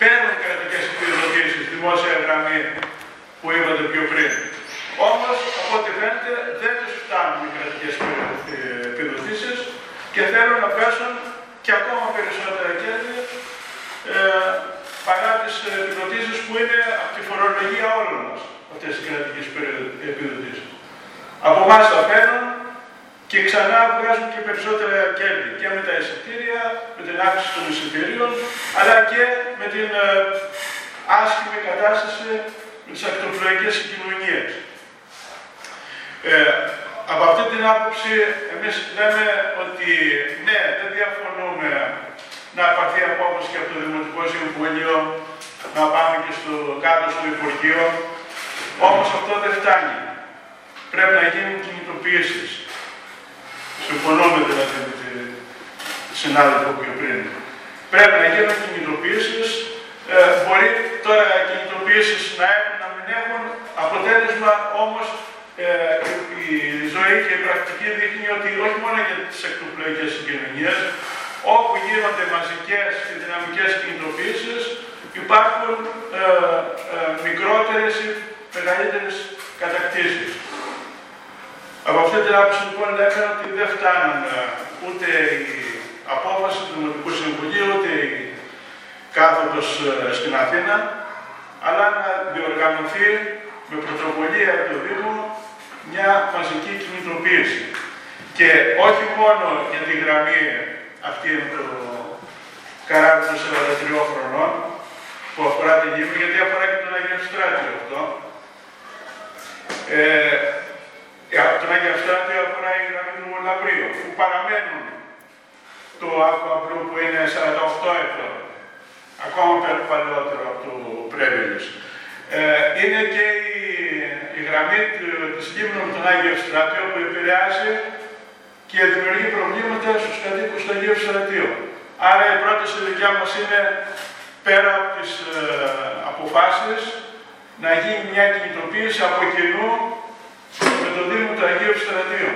Παίρνουν κρατικές επιδοτήσεις, δημόσια γραμμή που είπατε πιο πριν. Όμως, από ό,τι φαίνεται, δεν τους φτάνουν οι κρατικές επιδοτήσεις και θέλουν να πέσουν και ακόμα περισσότερα κέρδη ε, παρά τις επιδοτήσεις που είναι από τη φορολογία όλων μας, αυτές οι κρατικές επιδοτήσεις. Από εμάς τα παίρνουν και ξανά βγάζουν και περισσότερα κέρδη και με τα εισιτήρια, με την αύξηση των εισιτήριων, αλλά και με την ε, άσχημη κατάσταση με τις ακτοπλοϊκές συγκοινωνίες. Ε, από αυτή την άποψη, εμείς λέμε ότι ναι, δεν διαφωνούμε να πάρθει απόφαση και από το Δημοτικό Συμβούλιο, να πάμε και στο κάτω στο Υπουργείο, όμως αυτό δεν φτάνει. Πρέπει να γίνουν κινητοποιήσεις. Συμφωνούμε δηλαδή με τη συνάδελφο πιο πριν. Πρέπει να γίνουν κινητοποιήσεις. Ε, μπορεί τώρα κινητοποιήσεις να έχουν, να μην έχουν. Αποτέλεσμα όμως ε, η ζωή και η πρακτική δείχνει ότι όχι μόνο για τις εκτοπλοϊκές συγκοινωνίες, όπου γίνονται μαζικές και δυναμικές κινητοποιήσεις, υπάρχουν ε, ε, μικρότερες ή μεγαλύτερες κατακτήσεις. Από αυτή την άποψη λοιπόν λέμε ότι δεν φτάνουν ε, ούτε η απόφαση του Δημοτικού Συμβουλίου, ούτε η κάθοδος ε, στην Αθήνα, αλλά να διοργανωθεί με πρωτοβουλία του Δήμου μια μαζική κινητοποίηση. Και όχι μόνο για τη γραμμή αυτή με το καράβι των 43 χρονών, που αφορά την Λίμνη, γιατί αφορά και τον Αγίο Στράτιο αυτό. Ε, τον Αγίο Στράτιο αφορά η γραμμή του Λαμπρίου, που παραμένουν το Aqua που είναι 48 ετών, ακόμα παλαιότερο από το Πρέβιλης. Ε, είναι και η, η γραμμή της Λίμνου με τον Άγιο Στράτιο που επηρεάζει και δημιουργεί προβλήματα στους κατοίκους του Αγίου Στρατείου. Άρα η πρόταση δικιά μας είναι πέρα από τις ε, αποφάσεις να γίνει μια κινητοποίηση από κοινού με το Δήμο του Αγίου Στρατείου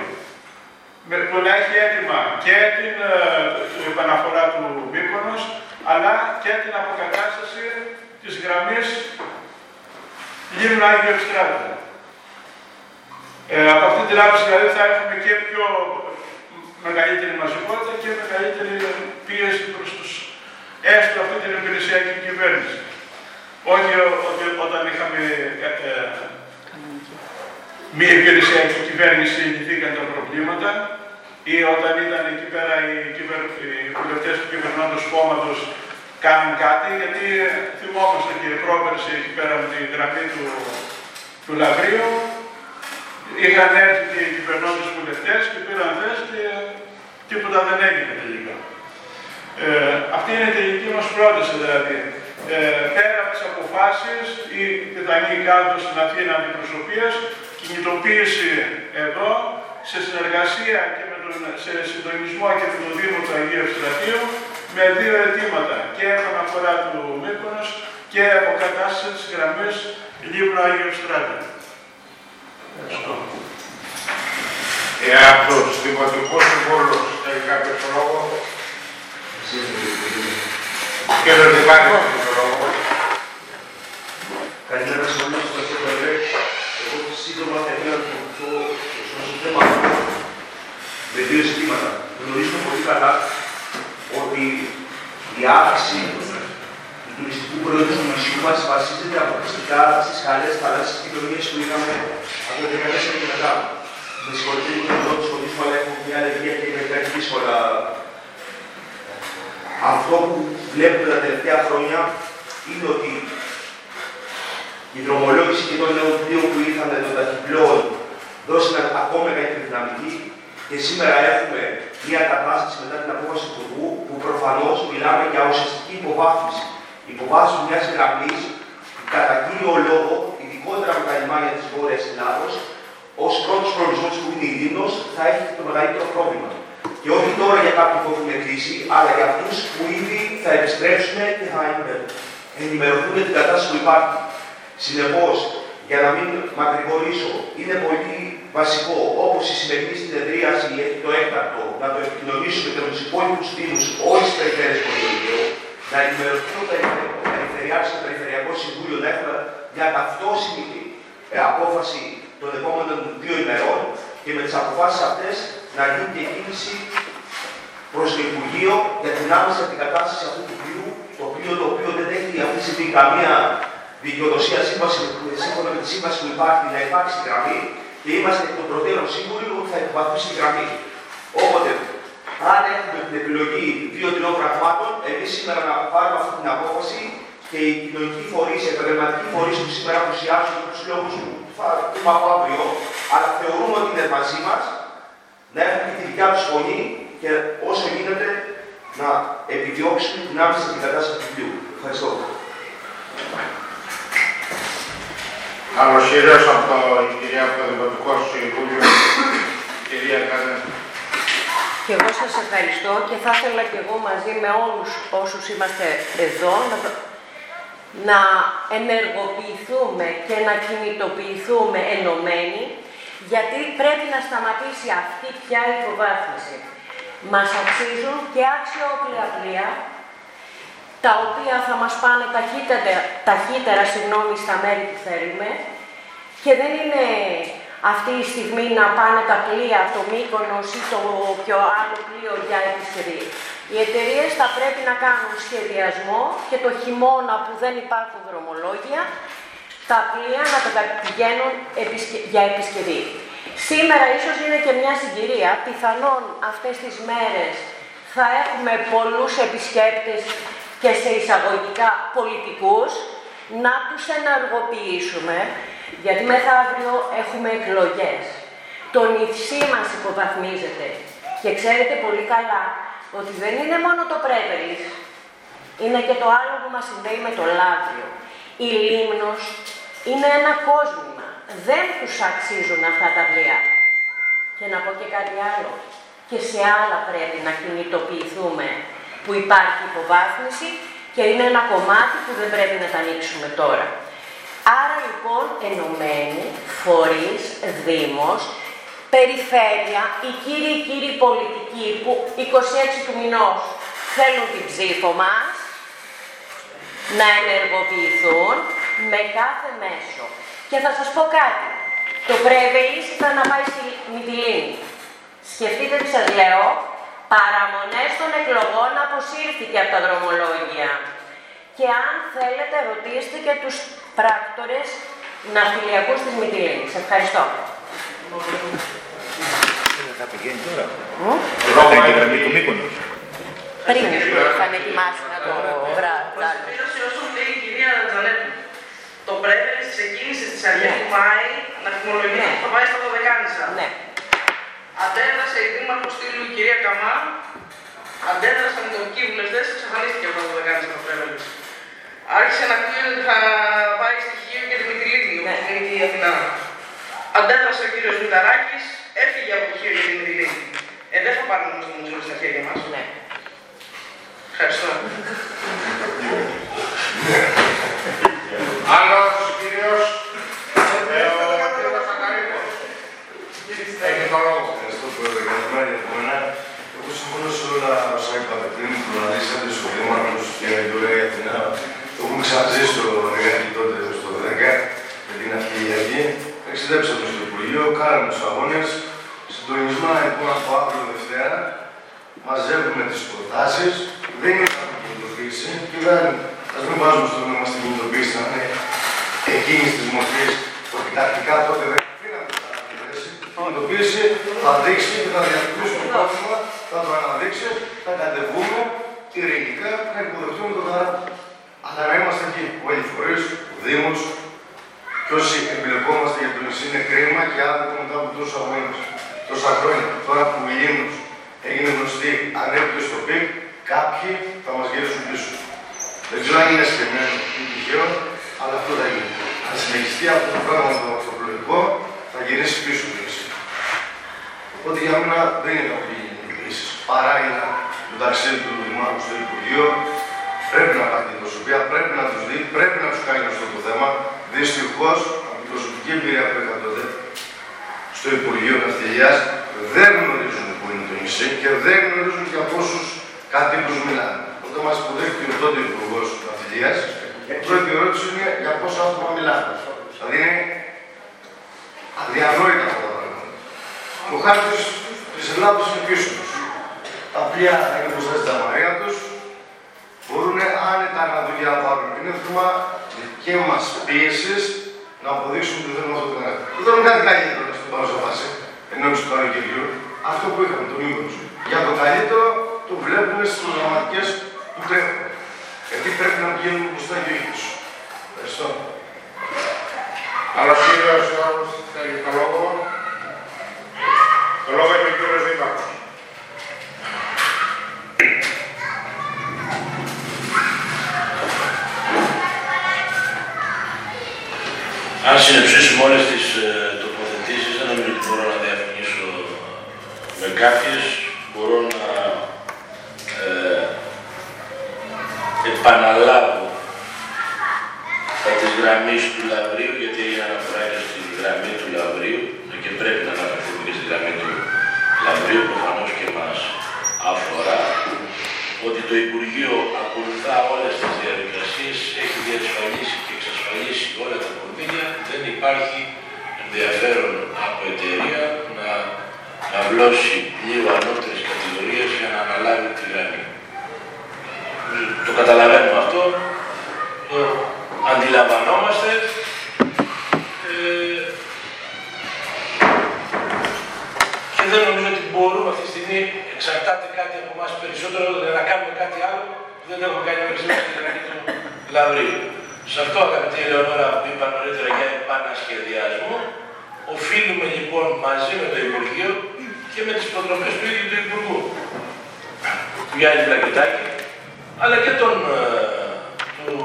που να έχει έτοιμα και την ε, επαναφορά του Μύκονος αλλά και την αποκατάσταση της γραμμής Λίμνου Άγιο Στράτου. Ε, από αυτή την άποψη δηλαδή θα έχουμε και πιο μεγαλύτερη μαζικότητα και μεγαλύτερη πίεση προς τους έστω αυτή την υπηρεσιακή κυβέρνηση. Όχι ότι όταν είχαμε ε, ε, μη υπηρεσιακή κυβέρνηση λυθήκαν τα προβλήματα ή όταν ήταν εκεί πέρα οι, κυβερ... οι βουλευτές του κυβερνώντος κόμματος κάνουν κάτι, γιατί θυμόμαστε και πρόπερση εκεί πέρα με τη γραμμή του, του Λαβρίου, είχαν έρθει και οι κυβερνώντες βουλευτές και πήραν θέση και τίποτα δεν έγινε τελικά. Ε, αυτή είναι η τελική μας πρόταση δηλαδή. Ε, πέρα από τις αποφάσεις, η πιθανή κάτω στην Αθήνα αντιπροσωπείας, κινητοποίηση εδώ, σε συνεργασία και με τον, σε συντονισμό και με τον Δήμο του Αγίου Ευστρατείου, με δύο αιτήματα, και επαναφορά του Μύκονος και αποκατάστασης της γραμμής Λίβρου Αγίου Ευστρατείου. Ευχαριστώ. Εάν τους δημοτικούς συμβούλους έχει κάποιο λόγο, Κύριε Δημάρχη, το λόγο. Καλημέρα σε όλους, ευχαριστώ Πρόεδρε. Εγώ σύντομα θα ήθελα να το στο θέμα αυτό με δύο ζητήματα. Γνωρίζουμε πολύ καλά ότι η αύξηση του τουριστικού προϊόντος του νησιού μας βασίζεται αποκλειστικά στις καλές θαλάσσιες κοινωνίες που είχαμε από το 2014 και μετά. Με συγχωρείτε λίγο το λόγο σχολείο, αλλά έχω μια αλλεργία και είναι κάτι δύσκολα αυτό που βλέπουμε τα τελευταία χρόνια είναι ότι η δρομολόγηση και των νέων πλοίων που ήρθαν των ταχυπλών δώσαν ακόμα μεγαλύτερη δυναμική και σήμερα έχουμε μια κατάσταση μετά την απόφαση του Υπουργού που προφανώς μιλάμε για ουσιαστική υποβάθμιση. Υποβάθμιση μια γραμμή κατά κύριο λόγο, ειδικότερα με τα λιμάνια της Βόρειας Ελλάδος, ως πρώτος προορισμός που είναι η Δήμο, θα έχει το μεγαλύτερο πρόβλημα. Και όχι τώρα για κάποιον που έχουν κρίση, αλλά για αυτούς που ήδη θα επιστρέψουν και θα ενημερωθούν για την κατάσταση που υπάρχει. Συνεπώς, για να μην μακρηγορήσω, είναι πολύ βασικό, όπως η σημερινή συνεδρίαση έχει το έκτακτο, να το επικοινωνήσουμε και με του υπόλοιπου Δήμου όλη τη περιφέρεια του Ελληνικού, να ενημερωθούν τα περιφερειάρχε και το Περιφερειακό Συμβούλιο να έχουν μια ταυτόσιμη ε, απόφαση των επόμενων δύο ημερών και με τις αποφάσεις αυτές να γίνει και κίνηση προς το Υπουργείο για την άμεση αντικατάσταση αυτού του πλοίου, το πλοίο το οποίο δεν έχει αυτή τη στιγμή καμία δικαιοδοσία σύμβαση, σύμφωνα με τη σύμβαση που υπάρχει να υπάρξει γραμμή και είμαστε εκ των προτέρων σίγουροι ότι θα υποβαθμίσει τη γραμμή. Όποτε, αν έχουμε την επιλογή δύο τριών πραγμάτων, εμείς σήμερα να πάρουμε αυτή την απόφαση και οι κοινωνικοί φορείς, οι επαγγελματικοί φορείς που σήμερα απουσιάζουν για τους λόγους που θα πούμε από αύριο, αλλά θεωρούμε ότι είναι μαζί μας, να έχουν και τη δικιά τους φωνή και όσο γίνεται να επιδιώξουν την άμεση αντικατάσταση του βιβλίου. Ευχαριστώ. Καλωσήριος από το, η κυρία από το Δημοτικό Συμβούλιο, η κυρία Κάνε. Και εγώ σας ευχαριστώ και θα ήθελα και εγώ μαζί με όλους όσους είμαστε εδώ να, να ενεργοποιηθούμε και να κινητοποιηθούμε ενωμένοι γιατί πρέπει να σταματήσει αυτή πια η υποβάθμιση. Μας αξίζουν και αξιόπλια πλοία, τα οποία θα μας πάνε ταχύτερα, ταχύτερα συγγνώμη, στα μέρη που θέλουμε και δεν είναι αυτή η στιγμή να πάνε τα πλοία, το Μύκονος ή το πιο άλλο πλοίο για επισκευή. Οι εταιρείες θα πρέπει να κάνουν σχεδιασμό και το χειμώνα που δεν υπάρχουν δρομολόγια τα πλοία να τα πηγαίνουν για επισκευή. Σήμερα ίσως είναι και μια συγκυρία, πιθανόν αυτές τις μέρες θα έχουμε πολλούς επισκέπτες και σε εισαγωγικά πολιτικούς, να τους ενεργοποιήσουμε, γιατί μεθαύριο έχουμε εκλογές. Το νησί μας υποβαθμίζεται και ξέρετε πολύ καλά ότι δεν είναι μόνο το Πρέβελης, είναι και το άλλο που μας συνδέει με το Λάβριο. Η Λίμνος είναι ένα κόσμημα. Δεν τους αξίζουν αυτά τα πλοία. Και να πω και κάτι άλλο. Και σε άλλα πρέπει να κινητοποιηθούμε που υπάρχει υποβάθμιση και είναι ένα κομμάτι που δεν πρέπει να τα ανοίξουμε τώρα. Άρα λοιπόν ενωμένοι, φορείς, δήμος, περιφέρεια, οι κύριοι κύριοι πολιτικοί που 26 του μηνός θέλουν την ψήφο μας, να ενεργοποιηθούν με κάθε μέσο. Και θα σας πω κάτι. Το Πρέβελης ήταν να πάει στη Μυτιλίνη. Σκεφτείτε τι σας λέω, παραμονές των εκλογών αποσύρθηκε από τα δρομολόγια. Και αν θέλετε ρωτήστε και τους πράκτορες ναυτιλιακούς της Μυτιλίνης. Ευχαριστώ. Θα πηγαίνει τώρα. Μ? Θα κάνει τη γραμμή του Μύκονος. Πριν θα με ετοιμάσει να το βράδυ. Ολοκλήρωση όσο λέει η κυρία Τζανέτου. Το πρέβερ ξεκίνησε στις αρχές του Μάη να θυμολογηθεί ότι θα πάει στα Δωδεκάνησα. Ναι. Αντέδρασε η Δήμαρχο στήλου η κυρία Καμά. Αντέδρασαν οι τοπικοί βουλευτέ, εξαφανίστηκε από τα Δωδεκάνησα το πρέβερ. Άρχισε να κλείνει ότι θα πάει στοιχείο για τη Μητυλίνη, Ναι. όπως είναι η Αθηνά. Αντέδρασε ο κύριος Μηταράκης, έφυγε από το χείο για τη Μητυλίνη. Ε, δεν θα πάρουμε όμως το μουσείο στα χέρια μας. Ναι. Ευχαριστώ. Άλλος κύριος, ε, ο κύριος Ακαρίκος. Έχει το λόγο. Ευχαριστώ πρόεδρε. Καλημέρα για μένα. Εγώ συμφωνώ σε όλα όσα είπατε πριν, που αναλύσατε στο Δήμαρχος και η Δουλεία Αθηνά. Το έχουμε ξαναζήσει το εργαλείο τότε στο 10 με την αρχηγιακή. Εξεδέψαμε στο Υπουργείο, κάναμε τους αγώνες. Συντονισμένα λοιπόν από αύριο Δευτέρα, μαζεύουμε τις προτάσεις. Δεν είναι κάποια κινητοποίηση και δεν ας μην βάζουμε στο νόημα στην κινητοποίηση να είναι εκείνης της μορφής ότι τακτικά τότε δεν είχαμε αντιδράσει. Η κινητοποίηση θα δείξει και θα διατηρήσουμε το πρόβλημα, θα το αναδείξει, θα κατεβούμε ειρηνικά να υποδεχτούμε τον ταρά. Αλλά να είμαστε εκεί, όλοι οι φορείς, ο Δήμος, και όσοι εμπλεκόμαστε για το νησί είναι κρίμα και άδικο μετά από τόσους αγώνες. Τόσα χρόνια, τώρα που η Λήμνος έγινε γνωστή, ανέβηκε στο peak, κάποιοι θα μας γυρίσουν πίσω. Δεν ξέρω αν είναι σκεμμένο ή τυχαίο, αλλά αυτό θα γίνει. Αν συνεχιστεί αυτό το πράγμα το αυτοπλοϊκό, θα γυρίσει πίσω το νησί. Οπότε για μένα δεν είναι αυτή η λύση. Παράλληλα, το ταξίδι του Δημάρχου στο Υπουργείο πρέπει να πάρει την προσωπία, πρέπει να τους δει, πρέπει να τους κάνει γνωστό το θέμα. Δυστυχώς, από την προσωπική εμπειρία που είχα τότε στο Υπουργείο Ναυτιλίας, δεν γνωρίζουν που είναι το νησί και δεν γνωρίζουν και από όσου κατοίκους μιλάνε. Όταν μας υποδέχτηκε ο τότε Υπουργός Ναυτιλίας, η πρώτη ερώτηση είναι για πόσα άτομα μιλάνε. Δηλαδή είναι αδιανόητα αυτά τα πράγματα. Ο χάρτη της Ελλάδα είναι πίσω του. Τα πλοία θα είναι μπροστά στη τζαμαρίας τους, μπορούν άνετα να δουλειάβουν. Είναι θέμα δική μας πίεσης να αποδείξουν ότι δεν είναι αυτό το πράγμα. Δεν θέλουν κάτι καλύτερο στην παρούσα φάση, ενώ του καλοκαιριού. Αυτό που είχαμε, το μήκο. Για το καλύτερο το βλέπουμε στις προγραμματικές που τρέχουν. Γιατί πρέπει να πηγαίνουν μπροστά και ο Ευχαριστώ. Άλλος κύριος Γιώργος θέλει το λόγο. Το λόγο έχει ο κύριος Δήμαρχος. Αν συνεψίσουμε όλες τις ε, τοποθετήσεις, δεν νομίζω ότι μπορώ να διαφωνήσω με κάποιες. Μπορώ να ε, επαναλάβω τα της γραμμής του Λαβρίου, γιατί έγινε αναφορά και στη γραμμή του Λαβρίου και πρέπει να αναφερθούμε και στη γραμμή του Λαβρίου, προφανώς και μας αφορά, ότι το Υπουργείο υπάρχει ενδιαφέρον από εταιρεία να, να βλώσει λίγο ανώτερες κατηγορίες για να αναλάβει τη γραμμή. Το καταλαβαίνουμε αυτό, το αντιλαμβανόμαστε. Ε, και δεν νομίζω ότι μπορούμε αυτή τη στιγμή, εξαρτάται κάτι από εμάς περισσότερο, δηλαδή να κάνουμε κάτι άλλο που δεν έχουμε κάνει μέχρι στιγμή στην γραμμή του Λαβρίου. Σε αυτό, αγαπητή Ελεονόρα, που είπα νωρίτερα για επανασχεδιασμό, οφείλουμε λοιπόν μαζί με το Υπουργείο και με τις προτροπές του ίδιου του Υπουργού, του Γιάννη Βλακετάκη, αλλά και τον, ε, του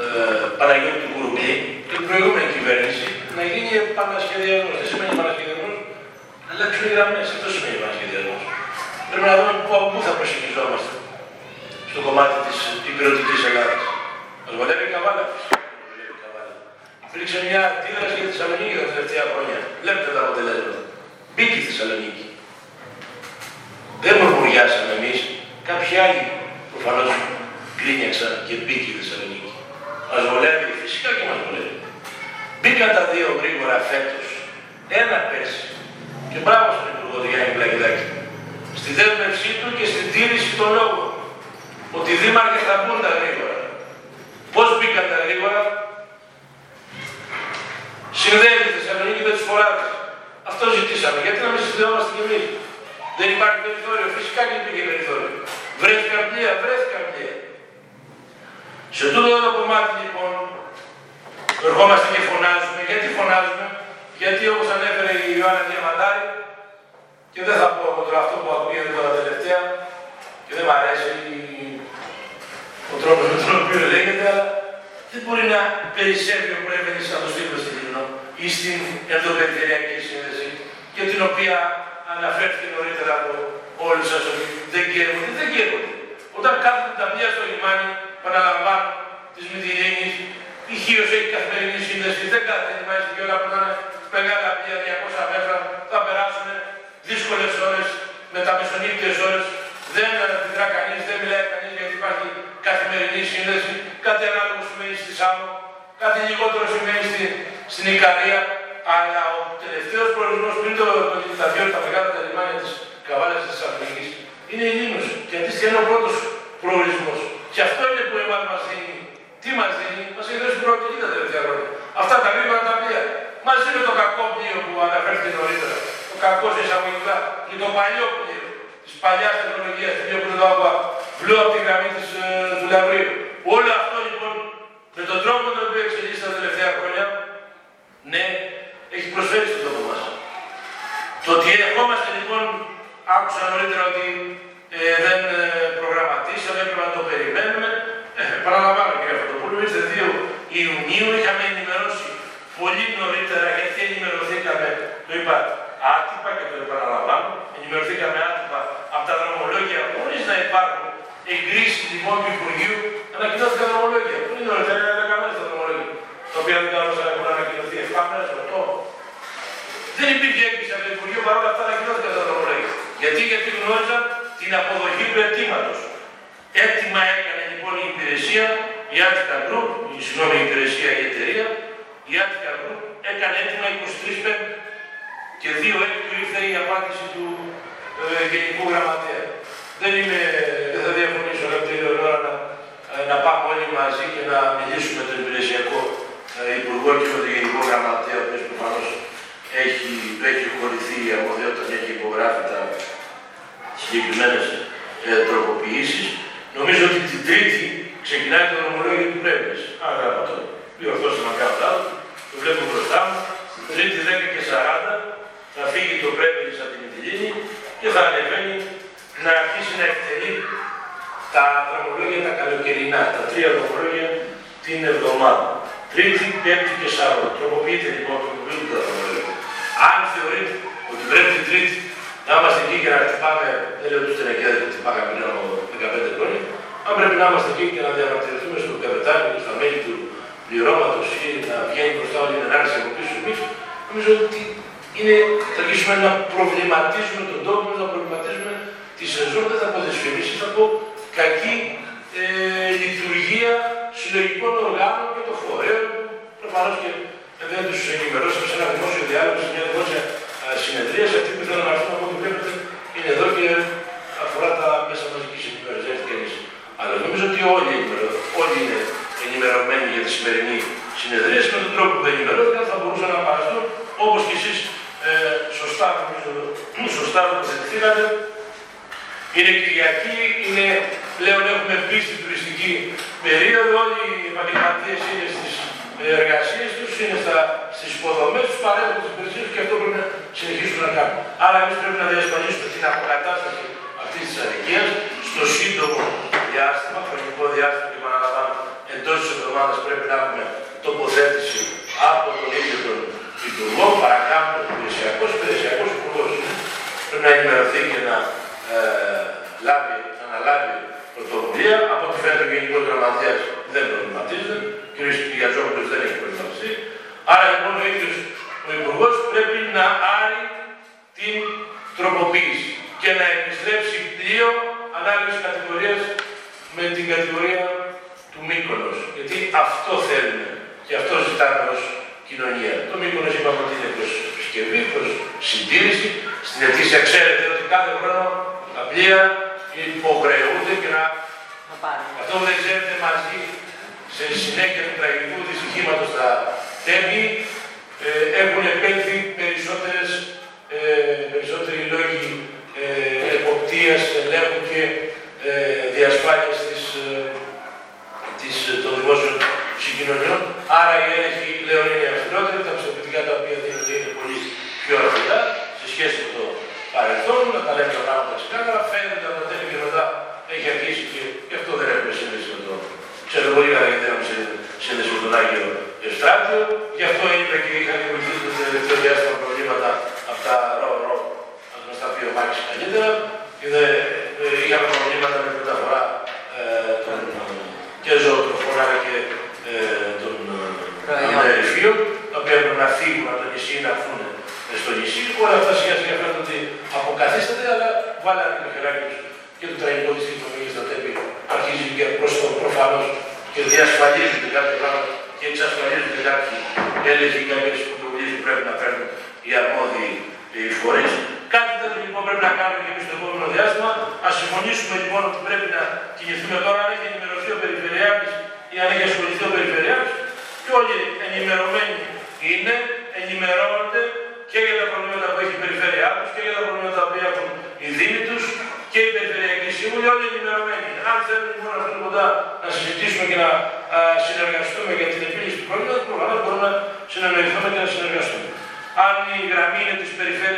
ε, Παναγιώτη του Κουρουμπλή και την προηγούμενη κυβέρνηση να γίνει επανασχεδιασμός. Τι σημαίνει επανασχεδιασμός, να αλλάξουν οι γραμμές. Αυτό σημαίνει επανασχεδιασμός. Πρέπει να δούμε πού, από πού θα προσεγγιζόμαστε στο κομμάτι της υπηρετική Ελλάδα. Μας βολεύει η καβάλα. Βολεύει η καβάλα. Υπήρξε μια αντίδραση για τη Θεσσαλονίκη τα τελευταία χρόνια; Βλέπετε τα αποτελέσματα. Μπήκε η Θεσσαλονίκη. Δεν μουρμουριάσαμε εμείς. Κάποιοι άλλοι προφανώς κλίνιαξαν και μπήκε η Θεσσαλονίκη. Μας βολεύει, φυσικά και μας βολεύει. Μπήκαν τα δύο γρήγορα φέτος. Ένα πέρσι. Και μπράβο στον Υπουργό του Γιάννη Πλακεδάκη. Στη δέσμευσή του και στην τήρηση των λόγων. Ότι οι δήμαρχοι θα μπουν τα γρήγορα. Πώ μπήκαν τα γρήγορα, συνδέει τη Θεσσαλονίκη με τις φοράδες. Αυτό ζητήσαμε. Γιατί να μην συνδεόμαστε κι εμείς; Δεν υπάρχει περιθώριο. Φυσικά και υπήρχε περιθώριο. Βρέθηκαν πλοία, βρέθηκαν πλοία. Σε τούτο το κομμάτι λοιπόν, ερχόμαστε και φωνάζουμε. Γιατί φωνάζουμε, γιατί όπως ανέφερε η Ιωάννα Διαμαντάρη, και δεν θα πω τώρα αυτό που ακούγεται τώρα τελευταία, και δεν μ' αρέσει ο τρόπος με τον οποίο λέγεται, αλλά δεν μπορεί να περισσεύει ο Πρέβενη σαν το στήλο στην Λίμνο ή στην ενδοπεριφερειακή σύνδεση, για την οποία αναφέρθηκε νωρίτερα από όλοι σας ότι δεν καίγονται. Δεν καίγονται. Όταν κάθονται τα πλοία στο λιμάνι, παραλαμβάνω της Μητυλίνη, η Χίος έχει καθημερινή σύνδεση, δεν κάθεται λιμάνι και όλα που είναι μεγάλα πλοία 200 μέτρα, θα περάσουν δύσκολες ώρες με τα μεσονύχτιες ώρες. Δεν αντιδρά κανείς, δεν μιλάει κανείς γιατί υπάρχει καθημερινή σύνδεση. Κάτι ανάλογο σημαίνει στη Σάμο, κάτι λιγότερο σημαίνει στη, στην Ικαρία. Αλλά ο τελευταίος προορισμός πριν το, το, τα δύο τα μεγάλα τα λιμάνια της Καβάλας της Θεσσαλονίκης είναι η Λίμνος. Και αντίστοιχα είναι ο πρώτος προορισμός. Και αυτό είναι που εμάς μας δίνει. Τι μας δίνει, μας έχει δώσει προοπτική τα τελευταία χρόνια. Αυτά τα γρήγορα τα πλοία. Μαζί με το κακό πλοίο που αναφέρθηκε νωρίτερα. Το κακό σε εισαγωγικά και το παλιό πλοίο της παλιάς τεχνολογίας, το οποίο είναι το βλού από τη γραμμή της, ε, του Λαβρίου. Όλο αυτό λοιπόν με τον τρόπο τον οποίο εξελίσσεται τα τελευταία χρόνια, ναι, έχει προσφέρει στον τόπο μας. Το ότι ερχόμαστε λοιπόν, άκουσα νωρίτερα ότι ε, δεν ε, προγραμματίσαμε, έπρεπε να το περιμένουμε. Ε, παραλαμβάνω κύριε Φωτοπούλου, ήρθε 2 Ιουνίου, είχαμε ενημερώσει πολύ νωρίτερα γιατί ενημερωθήκαμε, το είπα άτυπα και το επαναλαμβάνω, ενημερωθήκαμε άτυπα από τα δρομολόγια χωρί να υπάρχουν εγκρίσεις τιμών του Υπουργείου, ανακοινώθηκαν δρομολόγια. Πριν νωρίτερα ήταν δεκαμένε τα δρομολόγια, τα οποία δεν καλούσαν να έχουν ανακοινωθεί εφάμερα, αυτό. Δεν υπήρχε έγκριση από το Υπουργείο, παρόλα αυτά ανακοινώθηκαν τα δρομολόγια. Γιατί, γιατί γνώριζαν την αποδοχή του αιτήματος. Έτοιμα έκανε λοιπόν η υπηρεσία, η Attica Group, η συγγνώμη υπηρεσία η εταιρεία, η Attica Group έκανε έτοιμα 23 και δύο έκτου ήρθε η απάντηση του ε, Γενικού Γραμματέα. Δεν, είμαι, δεν θα διαφωνήσω αγαπητή Λεωνόρα να, ε, να πάμε όλοι μαζί και να μιλήσουμε με τον υπηρεσιακό ε, Υπουργό και με τον Γενικό Γραμματέα, ο οποίος προφανώς έχει, έχει χωρηθεί η αρμοδιότητα και έχει υπογράφει τα συγκεκριμένες ε, τροποποιήσεις. Νομίζω ότι την Τρίτη ξεκινάει το νομολόγιο του Πρέβης. Άρα από το διορθώστε να κάνω λάθο, το βλέπω μπροστά μου. Τρίτη 10 και 40 θα φύγει το Πρέβης από την Ιτηλίνη και θα ανεβαίνει να αρχίσει να εκτελεί τα δρομολόγια τα καλοκαιρινά, τα τρία δρομολόγια την εβδομάδα. Τρίτη, Πέμπτη και Σάββατο. Τροποποιείται λοιπόν το τα δρομολόγια. Αν θεωρείτε ότι πρέπει την Τρίτη να είμαστε εκεί και να χτυπάμε, δεν λέω τους τελεκέδε που χτυπάγαμε πριν από 15 χρόνια, αν πρέπει να είμαστε εκεί και να διαμαρτυρηθούμε στον καπετάνιο και στα μέλη του πληρώματος ή να βγαίνει μπροστά όλη την ενάρξη από πίσω εμείς, νομίζω ότι είναι, θα αρχίσουμε να προβληματίζουμε τον τόπο μα, να προβληματίζουμε τη σεζόν, δεν θα πω δυσφημίσει, θα πω κακή ε, λειτουργία συλλογικών οργάνων και των φορέων. Προφανώς και δεν τους ενημερώσαμε σε ένα δημόσιο διάλογο, σε μια δημόσια συνεδρία. Αυτή που θέλω να έρθουν από ό,τι βλέπετε είναι εδώ και αφορά τα μέσα μαζική ενημέρωση. Έτσι κανεί. Αλλά νομίζω ότι όλοι, όλοι είναι ενημερωμένοι για τη σημερινή συνεδρία με τον τρόπο που ενημερώθηκαν θα μπορούσαν να παραστούν όπω και εσεί ε, σωστά, νομίζω, σωστά τοποθετηθήκατε. Είναι Κυριακή, είναι, πλέον έχουμε μπει στην τουριστική περίοδο, όλοι οι επαγγελματίες είναι στις εργασίες τους, είναι στις υποδομές τους, παρέχουν τις υπηρεσίες και αυτό πρέπει να συνεχίσουν να κάνουν. Άρα, εμείς πρέπει να διασφαλίσουμε την αποκατάσταση αυτής της αδικίας στο σύντομο διάστημα, χρονικό διάστημα και παραλαμβάνω εντός της εβδομάδας πρέπει να έχουμε τοποθέτηση από τον ίδιο τον Υπουργό, παρακάτω υπηρεσιακό, υπηρεσιακός υπουργός. Πρέπει να ενημερωθεί και να ε, λάβει, αναλάβει πρωτοβουλία. Από ό,τι φαίνεται ο Γενικό Γραμματέας δεν προβληματίζεται, ο κ. Κυριακόπουλο δεν έχει προβληματιστεί. Άρα λοιπόν ο ίδιος ο Υπουργός πρέπει να άρει την τροποποίηση και να επιστρέψει πλοίο ανάλογη κατηγορίας με την κατηγορία του Μύκονος. Γιατί αυτό θέλουμε και αυτό ζητάμε ως κοινωνία. Το Μύκονος είπαμε ότι είναι προς επισκευή, προς συντήρηση. Στην αιτήσια ξέρετε ότι κάθε χρόνο τα πλοία υποχρεούνται και να... Αυτό δεν ξέρετε μαζί, σε συνέχεια του τραγικού δυστυχήματος στα τέμπη, ε, έχουν επέλθει περισσότερες, ε, περισσότεροι λόγοι ε, εποπτείας, ελέγχου και ε, διασφάλειας της, ε, της, ε, των δημόσιων συγκοινωνιών. Άρα η ΕΕ έλεγχη, λέω, είναι αυστηρότεροι, τα πιστοποιητικά τα οποία δίνονται είναι πολύ πιο αρκετά σε σχέση με το παρελθόν, να τα λέμε τα πράγματα ξεκάθαρα, φαίνεται από τα έχει αρχίσει και γι' αυτό δεν έχουμε σύνδεση με τον Ξέρω πολύ καλά γιατί έχουμε σύνδεση με τον Άγιο Ευστράτιο, γι' αυτό είπα και είχα δημιουργήσει το τον διάστημα προβλήματα αυτά ρο ρο, αν μας τα πει ο Μάκης καλύτερα, και δε, ε, είχαμε προβλήματα με την αφορά ε, των, και και ε, των ε, τα οποία να φύγουν από το νησί να ε, στο νησί η χώρα αυτά σιγά σιγά φαίνονται αποκαθίσταται, αλλά βάλανε το χεράκι τους και το τραγικό της κοινωνίας στα τέλη. Αρχίζει και προς το προφανώς και διασφαλίζεται κάποιο πράγμα και εξασφαλίζονται κάποιοι έλεγχοι και κάποιες πρωτοβουλίε που πρέπει να παίρνουν οι αρμόδιοι φορείς. Κάτι τέτοιο λοιπόν πρέπει να κάνουμε και εμείς το επόμενο διάστημα. Α συμφωνήσουμε λοιπόν ότι πρέπει να κινηθούμε τώρα, αν έχει ενημερωθεί ο Περιφερειάρχης ή αν έχει ασχοληθεί ο Περιφερειάρχης, και όλοι ενημερωμένοι είναι, ενημερώνονται και για τα προβλήματα που έχει η περιφέρειά τους και για τα προβλήματα που έχουν οι δήμοι τους και οι περιφερειακοί σύμβουλοι, όλοι ενημερωμένοι. Αν θέλουν λοιπόν να έρθουν κοντά να συζητήσουμε και να α, συνεργαστούμε για την επίλυση του προβλήματος, προφανώς μπορούμε να συνεννοηθούμε και να συνεργαστούμε. Αν η γραμμή είναι της περιφέρειας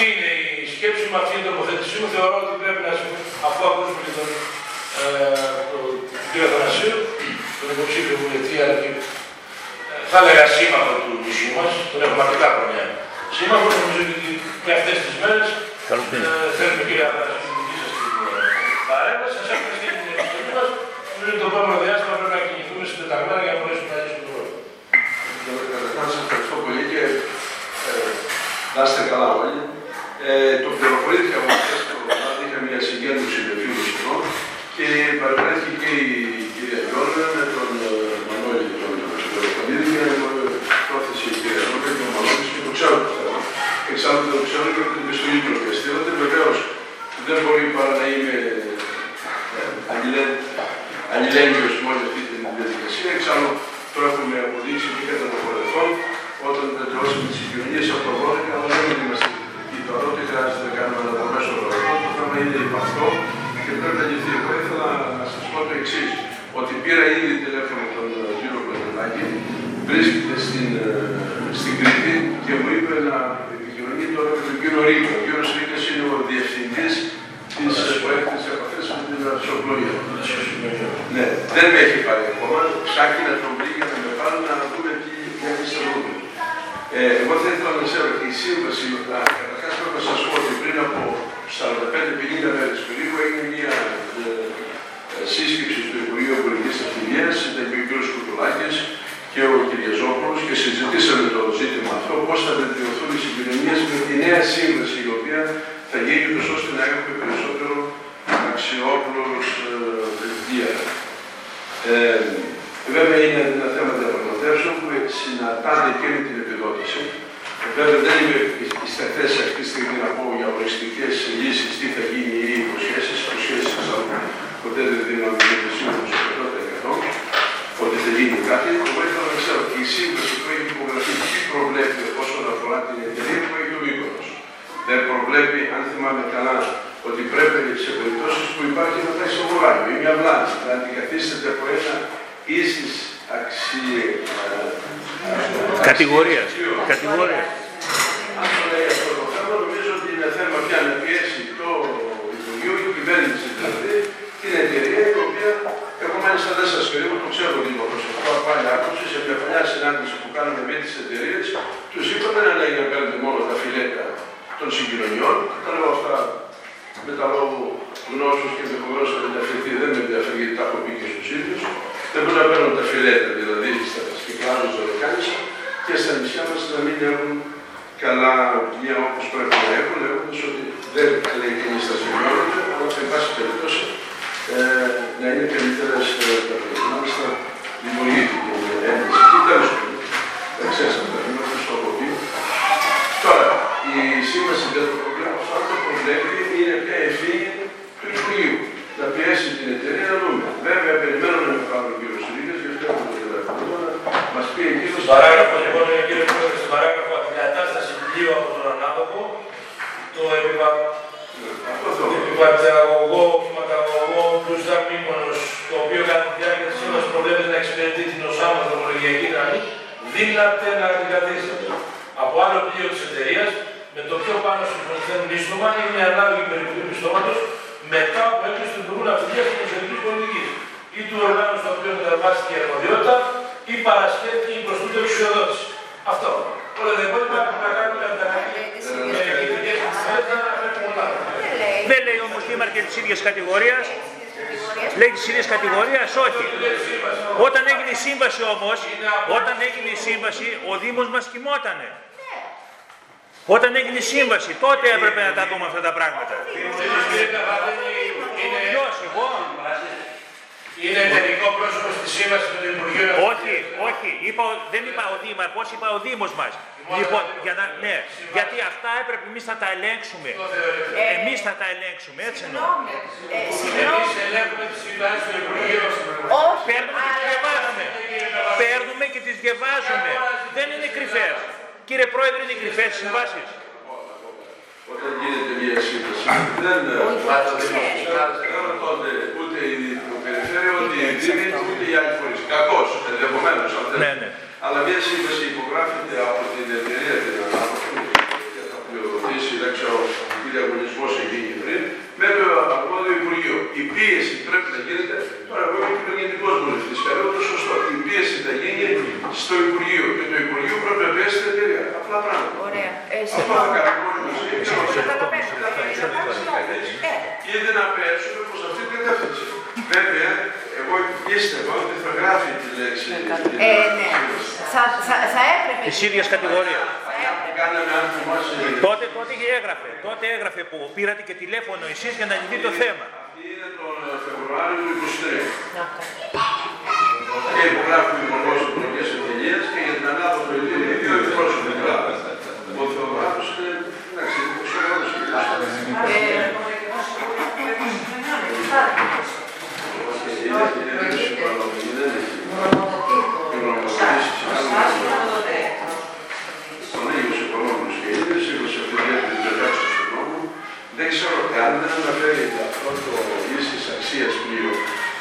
Αυτή είναι η σκέψη μου, αυτή είναι η τοποθέτησή μου. Θεωρώ ότι πρέπει να συμφωνήσουμε, αφού ακούσουμε και τον, ε, τον κύριο Αθανασίου, τον υποψήφιο βουλευτή, αλλά και ε, θα έλεγα σύμμαχο του νησιού μας, τον έχουμε αρκετά χρόνια. Σύμμαχος, νομίζω ότι με αυτές τις μέρες ε, θέλουμε κύριε Αθανασίου την δική σας την ε, παρέμβαση. Σας ευχαριστώ την επιστολή μας. Νομίζω ότι το επόμενο διάστημα πρέπει να κινηθούμε συντεταγμένα για να μπορέσουμε να λύσουμε το πρόβλημα. Καταρχάς, σας ευχαριστώ πολύ και ε, να είστε καλά όλοι. Ε, το πληροφορήθηκα από χθες το βράδυ, είχα μια συγκέντρωση με φίλους εδώ και παρευρέθηκε και η κυρία Γιώργα με τον ε, Μανώλη τον Σπεροφωνίδη και με πρόθεση η κυρία Γιώργα και ο Μανώλης και το ξέρω το θέμα. Εξάλλου το ξέρω και από την επιστολή του ορκεστήρατε. Βεβαίως δεν μπορεί παρά να είμαι αλληλέγγυος με όλη αυτή τη διαδικασία. Εξάλλου το έχουμε αποδείξει και κατά το παρελθόν όταν βελτιώσαμε τις συγκοινωνίες από το 12, αλλά δεν χρειάζεται να κάνουμε αναδρομές στο παρελθόν. Το θέμα είναι υπαρκτό και πρέπει να λυθεί. Εγώ ήθελα να σας πω το εξής ότι πήρα ήδη τηλέφωνο τον κύριο Κοντελάκη, βρίσκεται στην, στην Κρήτη και μου είπε να επικοινωνεί τώρα με τον κύριο Ρίκο. Ο κύριος Ρίκος είναι ο διευθυντής της προέκτησης επαφής με την αρχαιοπλογία. Ναι, δεν με έχει πάρει ακόμα. Ψάχνει να τον βρει για να με πάρει να δούμε τι έχει στα δούμε. Ε, εγώ θα ήθελα να ξέρω η σύμβαση, καταρχάς πρέπει να σας πω ότι πριν από 45-50 μέρες περίπου έγινε μια ε, σύσκεψη του Υπουργείου Πολιτικής Ευθυνίας, ήταν και ο κ. Κουτουλάκης και ο κ. Ζόπουλος και συζητήσαμε το ζήτημα αυτό, πώς θα βελτιωθούν οι συγκοινωνίες με τη νέα σύμβαση η οποία θα γίνει ούτως ώστε να έχουμε περισσότερο αξιόπλους ε, ε, βέβαια είναι ένα θέμα διαπραγματεύσεων που συναντάται και με την επιδότηση. Βέβαια δεν είμαι στη θέση αυτή τη στιγμή να πω για οριστικές λύσεις τι θα γίνει ή υποσχέσεις. Υποσχέσεις ποτέ δεν δίνω αμοιβή σύμφωνο στο 100% ότι θα γίνει κάτι. Εγώ ήθελα να ξέρω και η σύμβαση που έχει υπογραφεί τι προβλέπει όσον αφορά την εταιρεία που έχει ο Μήκονο. Δεν προβλέπει, αν θυμάμαι καλά, ότι πρέπει σε περιπτώσεις που υπάρχει ένα ταξιογράφο ή μια βλάβη να αντικαθίσταται από ένα ίσης αξία. Κατηγορία. Κατηγορία. Αν το λέει αυτό το θέμα, νομίζω ότι είναι θέμα πια να πιέσει το Υπουργείο, η κυβέρνηση δηλαδή, την εταιρεία η οποία εγώ μάλιστα δεν σας κρύβω, το ξέρω λίγο προσωπικό από άλλη άποψη. Σε μια παλιά συνάντηση που κάναμε με τις εταιρείες, τους είπαμε να λέει να παίρνετε μόνο τα φιλέτα των συγκοινωνιών. Τα λέω αυτά με τα λόγου γνώσεως και ενδεχομένω θα μεταφερθεί, δεν με ενδιαφέρει γιατί τα έχω πει και στους ίδιους. Δεν μπορούν να παίρνουν τα φιλέτα, δηλαδή στα κυκλάδε δωδεκάνησα και στα νησιά μας να μην έχουν καλά μια όπως πρέπει να έχουν, λέγοντα ότι δεν λέει κανεί τα σημειώνονται, αλλά εν πάση περιπτώσει ε, να είναι καλύτερε τα φιλέτα. Μάλιστα δημιουργήθηκε μια ένταση. Τι τέλο πάντων. Δεν ξέρει αν θα είναι, το έχω πει. Τώρα, η σύμβαση δεν το προβλέπει, αυτό το προβλέπει είναι πια ευθύνη του Υπουργείου. Να πιέσει την εταιρεία να δούμε. Βέβαια, περιμένουμε παράγραφο, λοιπόν, κύριε Πρόεδρε, στην παράγραφο αντικατάσταση πλοίου από τον ανάδοχο, το επιπαταγωγό, κυματαγωγό, πλούστα μήμονο, το οποίο κατά τη διάρκεια της σύμβασης προβλέπει να εξυπηρετεί την οσάμα δρομολογιακή γραμμή, δύναται να αντικαθίσταται από άλλο πλοίο της εταιρείας με το πιο πάνω συμφωνηθέν μίσθωμα ή μια ανάλογη περικοπή μισθώματος μετά από έκκληση του Υπουργού Ναυτιλία και Εξωτερική Πολιτική ή του οργάνου στο οποίο μεταβάστηκε η αρμοδιότητα ή παρασχέθηκε η προστούτη εξουσιοδότηση. Αυτό. Όλα τα υπόλοιπα να κάνουμε καταγραφή. Δεν λέει όμως δήμαρχε της ίδιας κατηγορίας. Λέει της ίδιας κατηγορίας, όχι. Όταν έγινε η σύμβαση όμως, όταν έγινε η σύμβαση, ο Δήμος μας κοιμότανε. Όταν έγινε η σύμβαση, τότε έπρεπε να τα δούμε αυτά τα πράγματα. Ποιος, εγώ; Είναι εταιρικό πρόσωπο στη σύμβασης του Υπουργείου Όχι, όχι. Είπα, δεν είπα ο Δήμαρχος, είπα ο Δήμος μας. Λοιπόν, για να, ναι, γιατί αυτά έπρεπε εμείς να τα ελέγξουμε. Εμείς θα τα ελέγξουμε, έτσι εννοώ. Εμείς ελέγχουμε τις συμβάσεις του Υπουργείου. Όχι, παίρνουμε και τις διαβάζουμε. Παίρνουμε και τις διαβάζουμε. Δεν είναι κρυφές. Κύριε Πρόεδρε, είναι κρυφές οι συμβάσεις. Όταν γίνεται μια σύμβαση, δεν ρωτώνται ούτε η περιφέρεια ότι εγκρίνει ούτε οι άλλοι φορεί. Κακώ, ενδεχομένως αυτό. Ναι, ναι. Αλλά μια σύμβαση υπογράφεται από την εταιρεία την ανάπτυξη και θα πληροδοτήσει, δεν ξέρω, τι διαγωνισμός έχει γίνει πριν, με το αρμόδιο Υπουργείο. Η πίεση πρέπει να γίνεται. Τώρα, εγώ είμαι γενικό βουλευτής. Θεωρώ το σωστό. Η πίεση θα γίνει στο Υπουργείο και το Υπουργείο πρέπει να πιέσει την εταιρεία. Απλά πράγματα. Ωραία. Αυτό θα κάνουμε όλοι μα. Ήδη να πέσουμε προς αυτή την κατεύθυνση πίστευα ότι θα γράφει τη λέξη. Ε, ναι. Θα, θα, θα έπρεπε. Της ίδιας κατηγορίας. που κάναμε, αν θυμάσαι. Τότε, τότε έγραφε. Τότε έγραφε που πήρατε και τηλέφωνο εσείς για να λυθεί το θέμα. Αυτή είναι τον Φεβρουάριο του 23. Και υπογράφει ο Υπουργός Εκλογές Ευκαιρίας και για την ανάποδο ηλίου δύο εκπρόσωποι γράφει. Ο Θεοδράτος είναι, εντάξει, είναι σοβαρός κύριος. Δεν ξέρω καν δεν αναφέρει αυτό το ίσης αξίας πλοίο.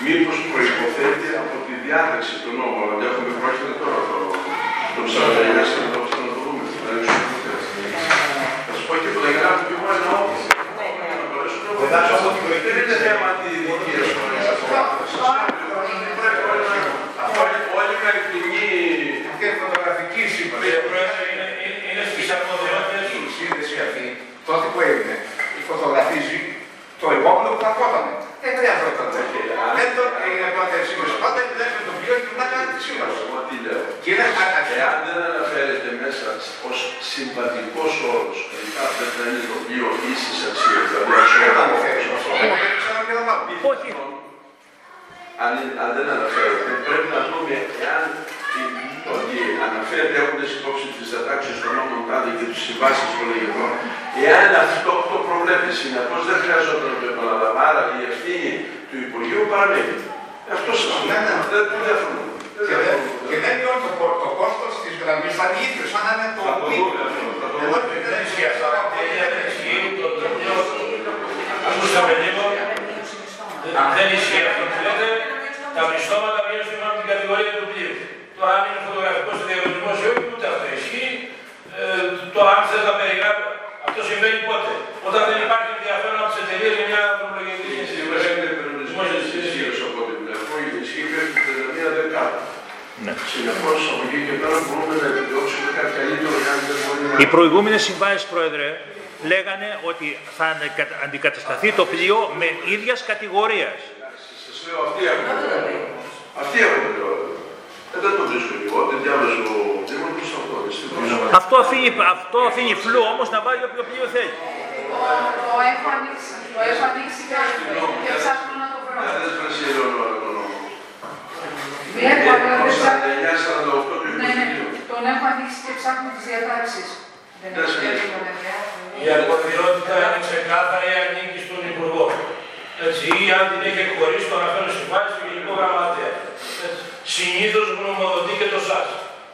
Μήπως προϋποθέτει από τη διάταξη του νόμου, αλλά δεν έχουμε πρόκειται τώρα το, το ψαραγιά σε να το δούμε. Θα σου πω και που δεν γράφει και εγώ ένα όπλο. Δεν είναι θέμα τη δική Όλοι με εκτιμεί Και φωτογραφική σύμβαση. Είναι στις αρμοδιότητες Η σύνδεση αυτή, τότε που έγινε, φωτογραφίζει το υπόπλο που θα κότανε. Δεν χρειαζόταν τέτοια. Δεν το έγινε τότε η σύμβαση. Πάντα βλέπετε το πλοίο και μετά κάνει τη σύμβαση. Εγώ τι λέω. Και είναι Εάν δεν αναφέρεται μέσα ως συμβατικός όρος, δηλαδή δεν θα είναι το πλοίο ίση αξίας, δηλαδή Όχι. αν, αν δεν αναφέρεται, πρέπει να δούμε εάν ότι αναφέρεται έχοντας υπόψη τις διατάξεις των νόμων τάδε και τις συμβάσεις των λεγετών, εάν αυτό το προβλέπει συνεπώς δεν χρειαζόταν να το επαναλαμβάνει. Άρα η ευθύνη του Υπουργείου παραμένει. Αυτό σας λέω. Ναι, ναι. Δεν δεν διαφωνώ. Δεν Και δεν- διαφωνώ. Και δεν είναι το, κο- το κόστος της γραμμής θα είναι ίδιος, σαν να είναι το Θα το πλοίο. δούμε αυτό, θα το Εγώ δούμε. δεν ισχύει αυτό. Δεν ισχύει το πλοίο. Ακούσαμε λίγο. Δεν ισχύει αυτό που λέτε. Τα μισθώματα βγαίνουν σύμφωνα με την κατηγορία του πλοίου. Τώρα αν είναι φωτογραφικός στο διαγωνισμός ή όχι, ούτε αυτό ισχύει. Ε, τώρα αν θες να περιγράφει, αυτό συμβαίνει πότε; Όταν δεν υπάρχει ενδιαφέρον από τις εταιρείες για μια δρομολογιακή Σίγουρα σύμβαση. είναι περιορισμένος ισχύος από ό,τι βλέπω. Η ισχύ μέχρι την 31 Δεκάτου. Ναι. Συνεπώς από εκεί και πέρα μπορούμε να επιδιώξουμε κάτι καλύτερο εάν δεν μπορεί να... Οι προηγούμενες συμβάσεις, Πρόεδρε, λέγανε ότι θα ανεκα- αντικατασταθεί το πλοίο με ίδιας κατηγορίας. Σας λέω αυτή έχω το λέω. Αυτή έχω το λέω. Ε, δεν το βρίσκω κι εγώ, δεν διάβαζω ο Δήμαρχος αυτό. δυστυχώς. Αυτό αφήνει, αυτό αφήνει φλού όμως να βάλει όποιο πλοίο θέλει. Το έχω ανοίξει. Το έχω ανοίξει και, και ψάχνω να το βρω. Ε, Δεν σπρέσει η Ελεονόρα τον νόμο. Βλέπω, αλλά δεν ψάχνω. 49-48 του Ναι, ναι, 22. τον έχω ανοίξει και ψάχνω τις διατάξεις. Δεν Δεν έχω σχέση. εύκολα, βέβαια. Η αρμοδιότητα είναι ξεκάθαρη ανήκει στον Υπουργό. Έτσι, ή αν την έχει εκχωρήσει το αναφέρον συμβάσει στο Γενικό Γραμματέα. Συνήθως γνωμοδοτεί και το ΣΑΣ.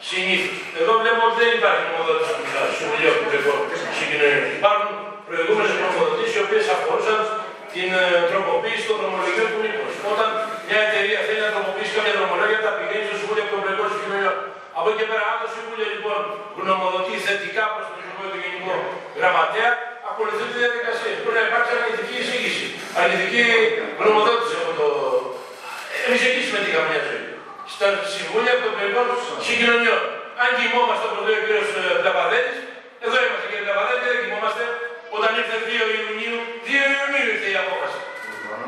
Συνήθως. Εδώ βλέπω ότι δεν υπάρχει γνωμοδότηση του ΣΑΣ, Συμβουλίου Ακτοπλοϊκών Συγκοινωνιών. Υπάρχουν προηγούμενες γνωμοδοτήσεις οι οποίες αφορούσαν την ε, τροποποίηση των δρομολογίων του Νίκος. Όταν μια εταιρεία θέλει να τροποποιήσει κάποια δρομολόγια, τα πηγαίνει στο Συμβούλιο Ακτοπλοϊκών Συγκοινωνιών. Από εκεί και πέρα, αν το Συμβούλιο λοιπόν γνωμοδοτεί θετικά προς τον Υπουργό του Γενικού Γραμματέα, ακολουθεί τη διαδικασία. Πρέπει να υπάρξει αρνητική εισήγηση, αρνητική γνωμοδότηση από το. Εμείς εκεί συμμετείχαμε μια ζωή. Στα Συμβούλια των Πλευρών Συγκοινωνιών. Αν κοιμόμαστε από το λέει ο κ. Πλαπαδέλη, εδώ είμαστε κύριε Πλαπαδέλη και δεν κοιμόμαστε. Όταν ήρθε 2 Ιουνίου, 2 Ιουνίου ήρθε η απόφαση.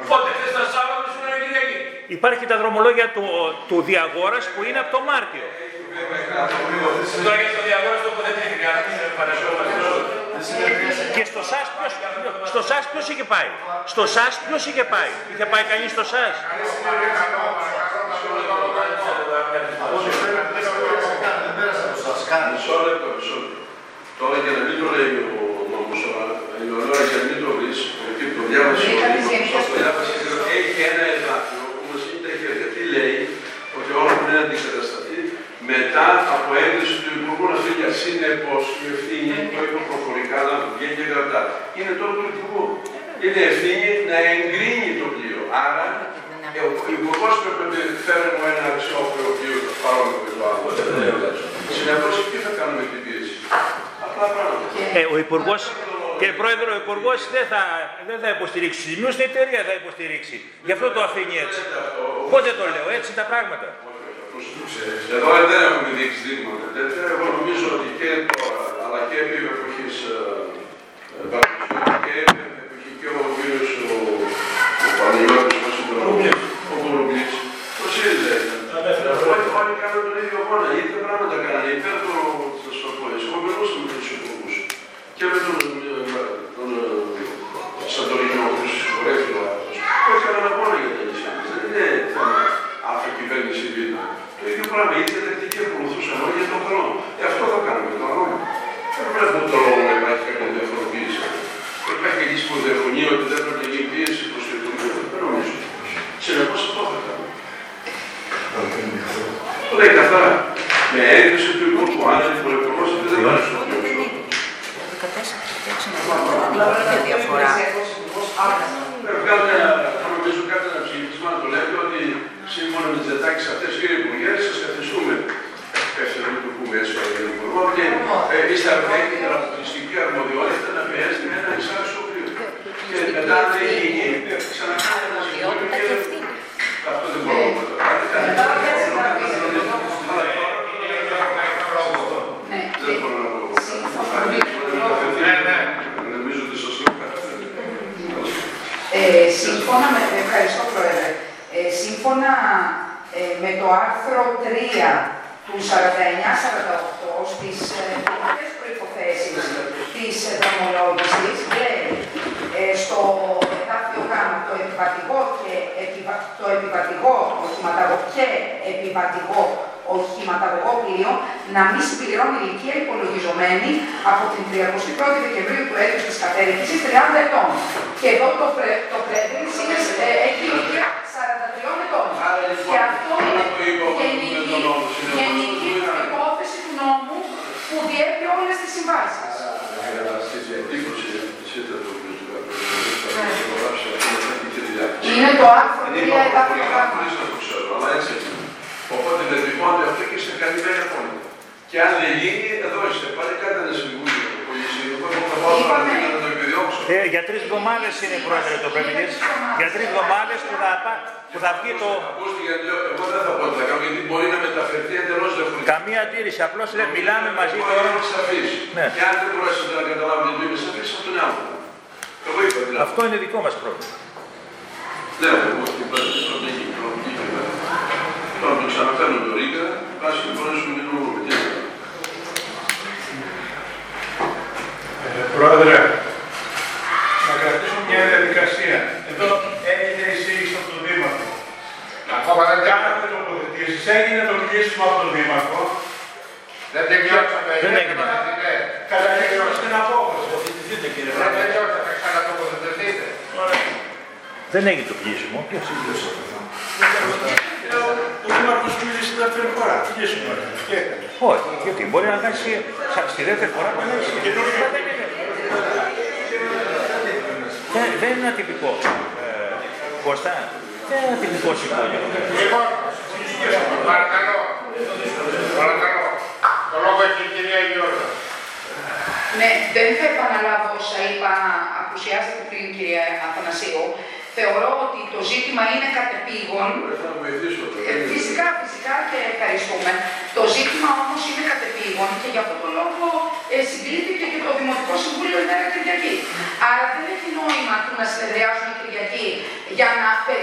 Πότε, χθες ήταν Σάββατο, σήμερα Κυριακή. Υπάρχει και τα δρομολόγια του, του Διαγόρας που είναι από το Μάρτιο. Τώρα για το διαγόρας τοποθετήθηκα, αν μην επανεσόμαστε. Και στο ΣΑΣ ποιος, στο ΣΑΣ ποιος είχε πάει; Στο ΣΑΣ ποιος είχε πάει; Είχε πάει κανείς στο ΣΑΣ; Μισό λεπτό, μισό λεπτό. Τώρα για να μην το λέει ο νόμος, αλλά η Λεωνόρα για να μην το βρεις, γιατί το διάβασε ο Δήμαρχος, το διάβασε και λέω, έχει ένα εδάφιο που μας είναι τα χέρια. Τι λέει, ότι όλα που είναι αντικατασταθεί μετά από έγκριση του Υπουργού Ναυτιλία. Συνεπώς η ευθύνη, το είπα προφορικά, να βγαίνει και κρατά. Είναι τώρα του Υπουργού. Είναι ευθύνη να εγκρίνει το πλοίο. Άρα, ε, ο Υπουργός πρέπει να φέρει μου ένα αξιόπλο πλοίο παρόμοιο με το άλλο. Συνεπώς, τι θα κάνουμε την πίεση. Απλά πράγματα. Ε, ο Υπουργός, και πρόεδρο ο υπουργό δεν θα, δεν θα υποστηρίξει του ζημιού, την εταιρεία θα υποστηρίξει. Γι' αυτό το αφήνει έτσι. Πότε το λέω, έτσι τα πράγματα. Εδώ δεν έχουμε δείξει τίποτα. Εγώ νομίζω ότι και τώρα, αλλά και επί εποχή και εποχή και ο κύριο ο Παναγιώτη, ο Κολουμπλή, το ΣΥΡΙΖΑ ήταν. Πράγματα του υπουργού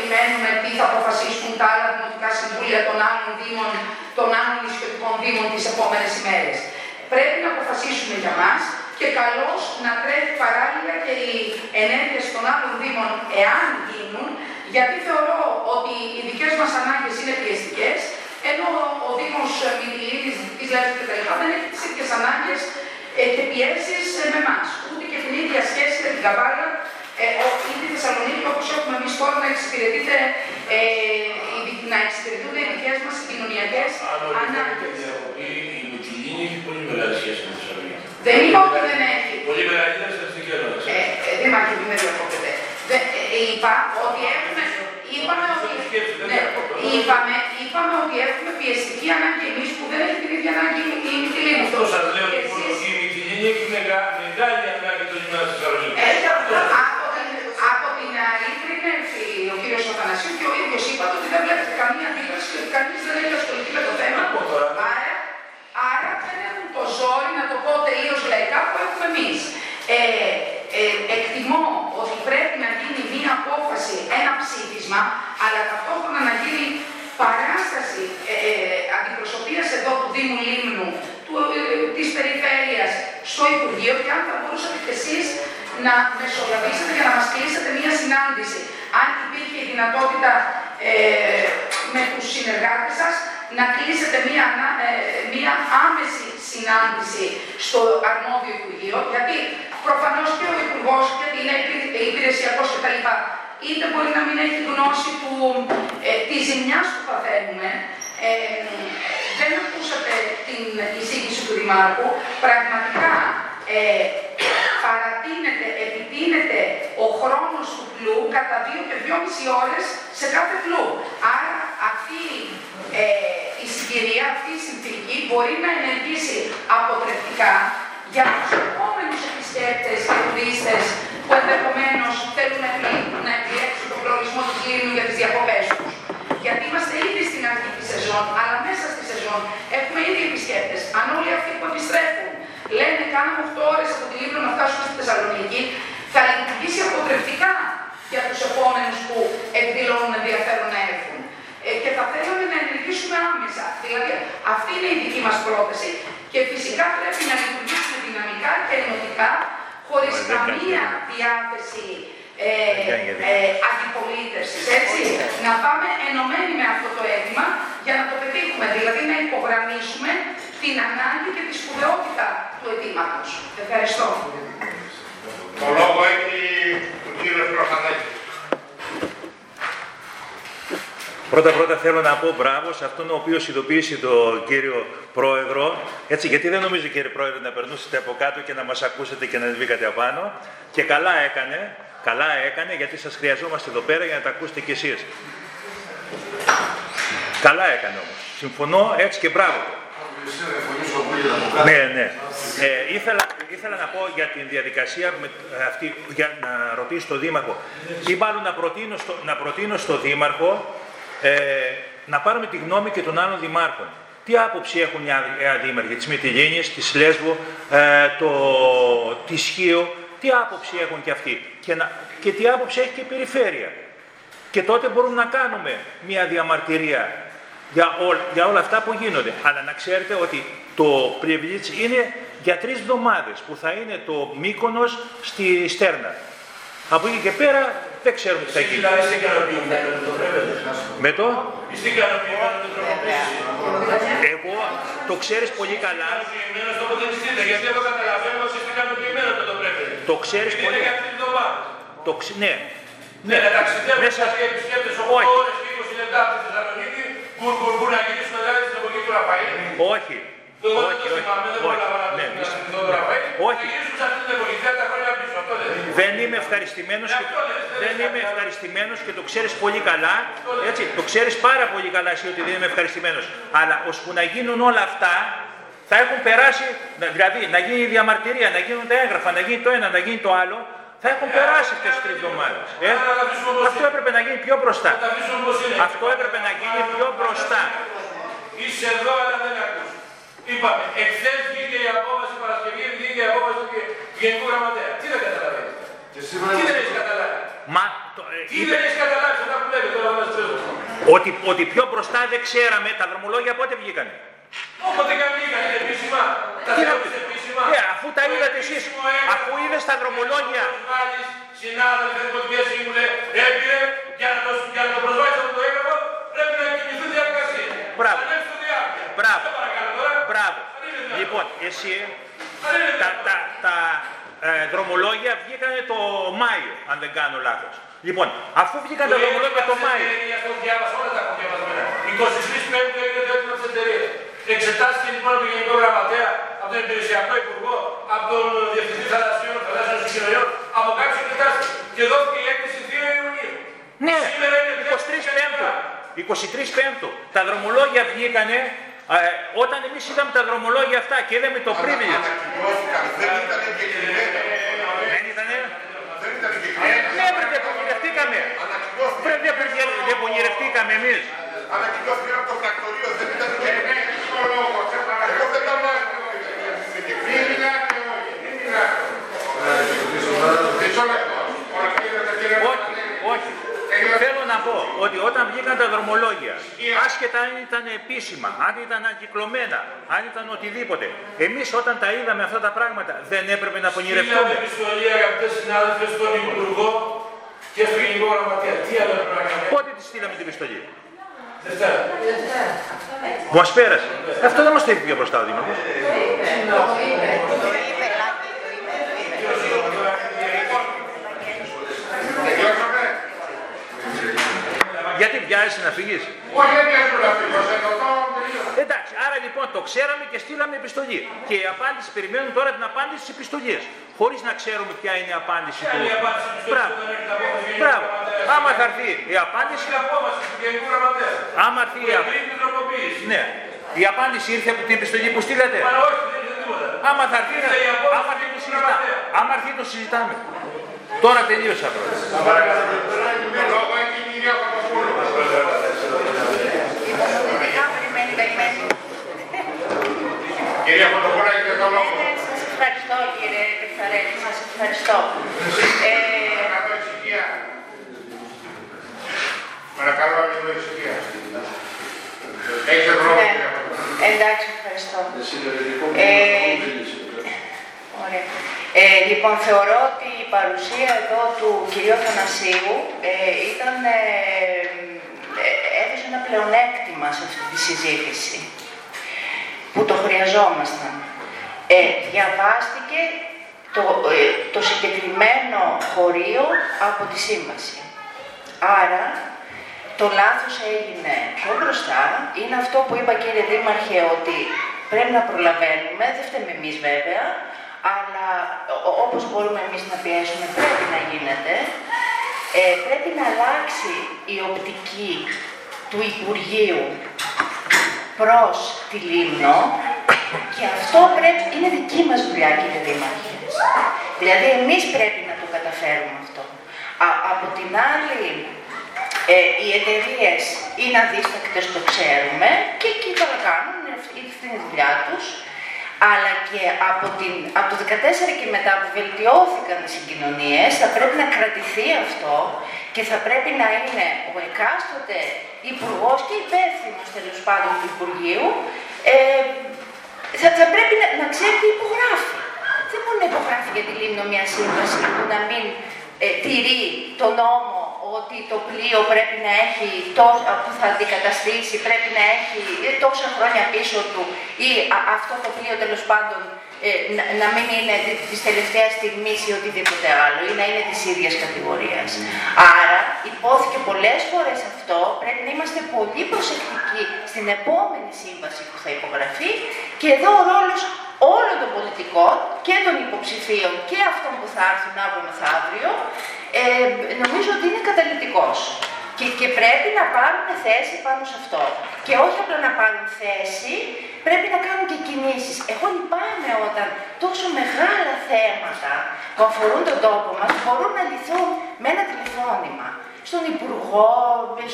περιμένουμε τι θα αποφασίσουν τα άλλα Δημοτικά Συμβούλια των άλλων Δήμων, των άλλων νησιωτικών Δήμων τις επόμενες ημέρες. Πρέπει να αποφασίσουμε για μας και καλώς να τρέχει παράλληλα και οι ενέργειες των άλλων Δήμων εάν γίνουν, γιατί θεωρώ ότι οι δικές μας ανάγκες είναι πιεστικές, ενώ ο Δήμος Μητυλίνης, της Λέσβης και τα λοιπά δεν έχει τις ίδιες ανάγκες ε, και πιέσεις ε, με εμάς. Ούτε και την ίδια σχέση με την Καβάλα ε, ο- ή τη Θεσσαλονίκη όπως έχουμε εμείς τώρα να εξυπηρετείτε ε, οι- να εξυπηρετούνται οι δικές μας κοινωνιακές ανάγκες. Η Μυτιλίνη έχει πολύ μεγάλη σχέση με τη Θεσσαλονίκη. Δεν είπα ότι δεν έχει. Πολύ μεγάλη είναι στατιστική ερώτηση. Ε, ε, Δήμαρχε, μην με διακόπτετε. Δε- ε, είπα ότι έχουμε, είπαμε ότι, ναι, είπαμε, είπαμε ότι έχουμε πιεστική ανάγκη εμείς που δεν έχει την ίδια ανάγκη η Μητυλίνη. Αυτό σας λέω λοιπόν ότι η Μυτιλίνη έχει μεγα- μεγάλη ανάγκη των γυμνάσιο της Θεσσαλονίκη. Έτσι, από, από, την, από την άλλη πριν έρθει ο κύριος Αθανασίου και ο ίδιος είπατε ότι δεν βλέπετε καμία αντίδραση και ότι κανείς δεν έχει ασχοληθεί με το θέμα. Άρα, άρα δεν έχουν το ζόρι να το πω τελείως λαϊκά που έχουμε εμείς. Ε, ε, εκτιμώ ότι πρέπει να γίνει μία απόφαση, ένα ψήφισμα, αλλά ταυτόχρονα να γίνει παράσταση ε, ε, αντιπροσωπείας εδώ του Δήμου Λίμνου, του, ε, της Περιφέρειας, στο Υπουργείο και αν θα μπορούσατε κι εσείς να μεσολαβήσετε για να μας κλείσετε μία συνάντηση. Αν υπήρχε η δυνατότητα ε, με τους συνεργάτες σας να κλείσετε μία, ανα- ε, μία άμεση συνάντηση στο αρμόδιο Υπουργείο, γιατί προφανώς και ο Υπουργός, γιατί είναι υπη- υπηρεσιακός κτλ. είτε μπορεί να μην έχει γνώση του, ε, της ζημιάς που παθαίνουμε, ε, δεν ακούσατε την εισήγηση του Δημάρχου. Πραγματικά ε, παρατείνεται, επιτείνεται ο χρόνος του πλού κατά δύο και δυόμιση ώρες σε κάθε πλού. Άρα αυτή ε, η συγκυρία, αυτή η συνθήκη μπορεί να ενεργήσει αποτρεπτικά για τους επόμενους επισκέπτες και τουρίστες που ενδεχομένως θέλουν να επι- να επιλέξουν τον προορισμό του κλίνου για τις διακοπές τους. Γιατί είμαστε ήδη στην αρχή της σεζόν, αλλά μέσα στη σεζόν έχουμε ήδη επισκέπτες. Αν όλοι αυτοί που επιστρέφουν λένε κάναμε 8 ώρες από τη Λίμνο να φτάσουμε στη Θεσσαλονίκη, θα λειτουργήσει αποτρεπτικά για τους επόμενους που εκδηλώνουν ενδιαφέρον να έρθουν. Ε, και θα θέλαμε να ενεργήσουμε άμεσα. Δηλαδή, αυτή είναι η δική μας πρόταση και φυσικά πρέπει να λειτουργήσουμε δυναμικά και ενωτικά, χωρίς καμία διάθεση ε, ε, αντιπολίτευσης, έτσι. Να πάμε ενωμένοι με αυτό το αίτημα για να το πετύχουμε, δηλαδή να υπογραμμίσουμε την ανάγκη και τη σπουδαιότητα του αιτήματος. Ευχαριστώ. Το λόγο έχει ο κύριος Προφανάκης. Πρώτα πρώτα θέλω να πω μπράβο σε αυτόν ο οποίος ειδοποίησε τον κύριο Πρόεδρο. Έτσι, γιατί δεν νομίζω κύριε Πρόεδρε να περνούσετε από κάτω και να μας ακούσετε και να βγήκατε απάνω. Και καλά έκανε, καλά έκανε γιατί σας χρειαζόμαστε εδώ πέρα για να τα ακούσετε κι εσείς. Καλά έκανε όμως. Συμφωνώ έτσι και μπράβο. Ναι, ναι. Ε, ήθελα, ήθελα να πω για την διαδικασία με, ε, αυτή, για να ρωτήσω τον Δήμαρχο ή μάλλον να προτείνω στο, να προτείνω στο Δήμαρχο ε, να πάρουμε τη γνώμη και των άλλων Δημάρχων. Τι άποψη έχουν οι άλλοι- οι άλλοι Δήμαρχοι της Μυτιλίνης, της Λέσβου, ε, το, της Χίου, τι άποψη έχουν και αυτοί; Και, να, και τι άποψη έχει και η Περιφέρεια; Και τότε μπορούμε να κάνουμε μια διαμαρτυρία για, ό, για όλα αυτά που γίνονται. Αλλά να ξέρετε ότι το privilege είναι για τρεις εβδομάδες που θα είναι το Μύκονος στη Στέρνα. Από εκεί και πέρα δεν ξέρουμε τι θα γίνει. Δηλαδή είστε ικανοποιημένοι με το πρέπει. Με το, Είστε ικανοποιημένοι με το τροποποίηση. εγώ το ξέρεις πολύ καλά, Ικανοποιημένος το αποτελεστείτε, γιατί εγώ καταλαβαίνω ότι είστε ικανοποιημένοι με το πρέπει. το ξέρεις Είναι πολύ. για αυτή την εβδομάδα. Το ξε- ναι, Ναι, να ταξιδεύουν Μέσα- κάποιοι επισκέπτες 8 Όχι. ώρες και 20 λεπτά από τη Θεσσαλονίκη, μπουρ μπουρ μπουρ να γυρίσουν δηλαδή στην εποχή του Ραφαήλ. όχι. Εγώ δεν Όχι, το όχι, θυμάμαι, δεν όχι. πρόλαβα να Ναι, το θυμηθώ τον Ραφαήλ. Όχι. Να γυρίσουν σε αυτή την εποχή, 30 χρόνια πίσω, αυτό δεν είναι. Δεν είμαι ευχαριστημένος και, Αυτό λες, δεν δεν λες είμαι κάτι άλλο. ευχαριστημένος και το ξέρεις πολύ καλά. Έτσι, το ξέρεις πάρα πολύ καλά εσύ ότι δεν είμαι ευχαριστημένος. Αλλά ώσπου να γίνουν όλα αυτά, θα έχουν περάσει, να- δηλαδή να γίνει η διαμαρτυρία, να γίνουν τα έγγραφα, να γίνει το ένα, να γίνει το άλλο, θα έχουν περάσει αυτές τις τρεις εβδομάδες. Ε; Άρα να τα αφήσουμε όπως Αυτό είναι. έπρεπε να γίνει πιο μπροστά. Να τα αφήσουμε όπως είναι. Αυτό έπρεπε να γίνει πιο μπροστά. Είσαι εδώ, αλλά δεν ακούς. Είπαμε, εχθές βγήκε η απόφαση Παρασκευή, βγήκε η απόφαση του Γενικού Γραμματέα. Τι δεν καταλαβαίνεις; Και σήμερα Τι δεν έχεις καταλάβει; Μα, το, ε, Τι είπε δεν έχεις καταλάβει σε αυτά που λέτε τώρα μέσα στο ότι, ότι πιο μπροστά δεν ξέραμε, τα δρομολόγια πότε βγήκανε. Όποτε και αν βγήκαν, είναι επίσημα. Τα Τι να θεωρείς πεις. επίσημα. Ε, αφού τα Το είδατε εσείς, επίσημο έγγραφο αφού είδες τα δρομολόγια. που βγάλεις, Συνάδελφε, δημοτικές σύμβουλες, έπειρε, για να το, για να το προσβάλλεις αυτό το έγγραφο, πρέπει να κινηθούν διαδικασίες. Μπράβο. Θα ανέβεις στο διάρκεια. Μπράβο. Σε παρακαλώ τώρα. Μπράβο. Αν είναι δυνατόν. Λοιπόν, εσύ, Αν είναι τα, δυνατόν. τα, τα ε, δρομολόγια βγήκανε το Μάιο, αν δεν κάνω λάθος. Λοιπόν, αφού βγήκαν τα δρομολόγια το Μάιο, Αυτό διάβασα, όλα τα έχω διαβασμένα. 23 Πέμπτου έγινε το έτοιμο της εταιρείας. Εξετάστηκε λοιπόν από τον Γενικό Γραμματέα, από τον Υπηρεσιακό Υπουργό, από τον Διευθυντή Θαλασσιών, Θαλάσσιων Συγκοινωνιών, από κάποιους εξετάστηκε. Και δόθηκε η έκθεση 2 Ιουνίου. ναι, Σήμερα είναι 23 Πέμπτου. 23 Πέμπτου. Τα δρομολόγια βγήκανε ε, όταν εμείς είδαμε τα δρομολόγια αυτά και είδαμε το privilege. Ανακοινώθηκαν, δεν ήταν εγκεκριμένα. Δεν ήτανε; Δεν ήταν εγκεκριμένα. Ναι, βρε, δεν πονηρευτήκαμε. Βρε, δεν πονηρε- δεν πονηρευτήκαμε εμείς. Ανακοινώθηκαν από το πρακτορείο, δεν ήταν εγκεκριμένα. Εγώ δεν τα μάθω. Μην μιλάτε όλοι, μην μιλάτε. Μισό λεπτό. Ολοκλήρωσε, κύριε Όχι, όχι. Θέλω να πω ότι όταν βγήκαν τα δρομολόγια, άσχετα αν ήταν επίσημα, αν ήταν ανακυκλωμένα, αν ήταν οτιδήποτε, εμείς όταν τα είδαμε αυτά τα πράγματα δεν έπρεπε να Στείλαμε πονηρευτούμε. επιστολή, αγαπητές συνάδελφοι, στον Υπουργό και στον Γενικό Γραμματέα. Τι άλλο πρέπει να κάνουμε; Πότε τη στείλαμε την επιστολή; Δευτέρα. Μας πέρασε. Αυτό δεν μας το είπε πιο μπροστά ο Δήμαρχος. Τελειώσαμε. Γιατί βιάζεσαι να φύγεις; Όχι, δεν πιάσω να φύγω, σε ρωτώ τελείω. Εντάξει, άρα το ξέραμε και στείλαμε επιστολή. Και η απάντηση, περιμένουν τώρα την απάντηση της επιστολής. Χωρίς να ξέρουμε ποια είναι η απάντηση Ποια είναι η απάντηση της επιστολής Μπράβο. που δεν έχει την απόφαση του Μπράβο. Γενικού Γραμματέα. Άμα θα έρθει η απάντηση. Η απόφαση του Γενικού Γραμματέα. Άμα έρθει Που η απάντηση. εγκρίνει την τροποποίηση. Ναι. Η απάντηση ήρθε από την επιστολή που στείλατε. Μα όχι, δεν ήρθε τίποτα. Άμα θα έρθει, Ήρθε η απόφαση άμα του έρθει το Γενικού συζητάμε. Γραμματέα. Άμα έρθει το συζητάμε. Τώρα τελείωσα, πρόεδρε. Το λόγο έχει η κυρία Παπαπούλου. Υπομονετικά περιμένει καημένη. Κυρία Παπαπούλου, έχετε το λόγο. Ναι, Σας ευχαριστώ κύριε Κεφαρέλη, σας ευχαριστώ. Ε, Παρακαλώ ησυχία. Παρακαλώ λίγο ησυχία. Έχετε το λόγο, ναι, κυρία Παπαπούλου. εντάξει, ευχαριστώ. Συνεργατικό Ε, κόμμα Ωραία. Ε, λοιπόν, θεωρώ ότι η παρουσία εδώ του κυρίου Θανασίου ε, ήταν, ε, ε, έδωσε ένα πλεονέκτημα σε αυτή τη συζήτηση, που το χρειαζόμασταν. Ε, διαβάστηκε το, ε, το συγκεκριμένο χωρίο από τη σύμβαση. Άρα, το λάθος έγινε πιο μπροστά. Είναι αυτό που είπα κύριε Δήμαρχε ότι πρέπει να προλαβαίνουμε, δεν φταίμε εμείς βέβαια, αλλά ο- όπως μπορούμε εμείς να πιέσουμε πρέπει να γίνεται. Ε, πρέπει να αλλάξει η οπτική του Υπουργείου προς τη Λίμνο και αυτό πρέπει, είναι δική μας δουλειά κύριε Δήμαρχε. Δηλαδή εμείς πρέπει να το καταφέρουμε αυτό. Α, από την άλλη, ε, οι εταιρείες είναι αδίστακτες, το ξέρουμε, και εκεί καλά κάνουν, είναι αυτή αυτή είναι η δουλειά τους. Αλλά και από, την, από το 2014 και μετά που βελτιώθηκαν οι συγκοινωνίες, θα πρέπει να κρατηθεί αυτό και θα πρέπει να είναι ο εκάστοτε υπουργός και υπεύθυνος τέλος πάντων του Υπουργείου, ε, θα, θα πρέπει να, να ξέρει τι υπογράφει. Δεν μπορεί να υπογράφει για τη Λίμνο μια σύμβαση που να μην ε, τηρεί το νόμο ότι το πλοίο πρέπει να έχει τόσα, που θα αντικαταστήσει, πρέπει να έχει ε, τόσα χρόνια πίσω του ή α- αυτό το πλοίο τέλος πάντων ε, να, να μην είναι της τελευταίας στιγμής ή οτιδήποτε άλλο ή να είναι της ίδιας κατηγορίας. Άρα υπόθηκε πολλές φορές αυτό, πρέπει να είμαστε πολύ προσεκτικοί στην επόμενη σύμβαση που θα υπογραφεί και εδώ ο ρόλος όλων των πολιτικών και των υποψηφίων και αυτών που θα έρθουν αύριο μεθαύριο, ε, νομίζω ότι είναι καταλητικός. Και, και πρέπει να πάρουν θέση πάνω σε αυτό. Και όχι απλά να πάρουν θέση, πρέπει να κάνουν και κινήσεις. Εγώ λυπάμαι όταν τόσο μεγάλα θέματα που αφορούν τον τόπο μας μπορούν να λυθούν με ένα τηλεφώνημα. Στον Υπουργό,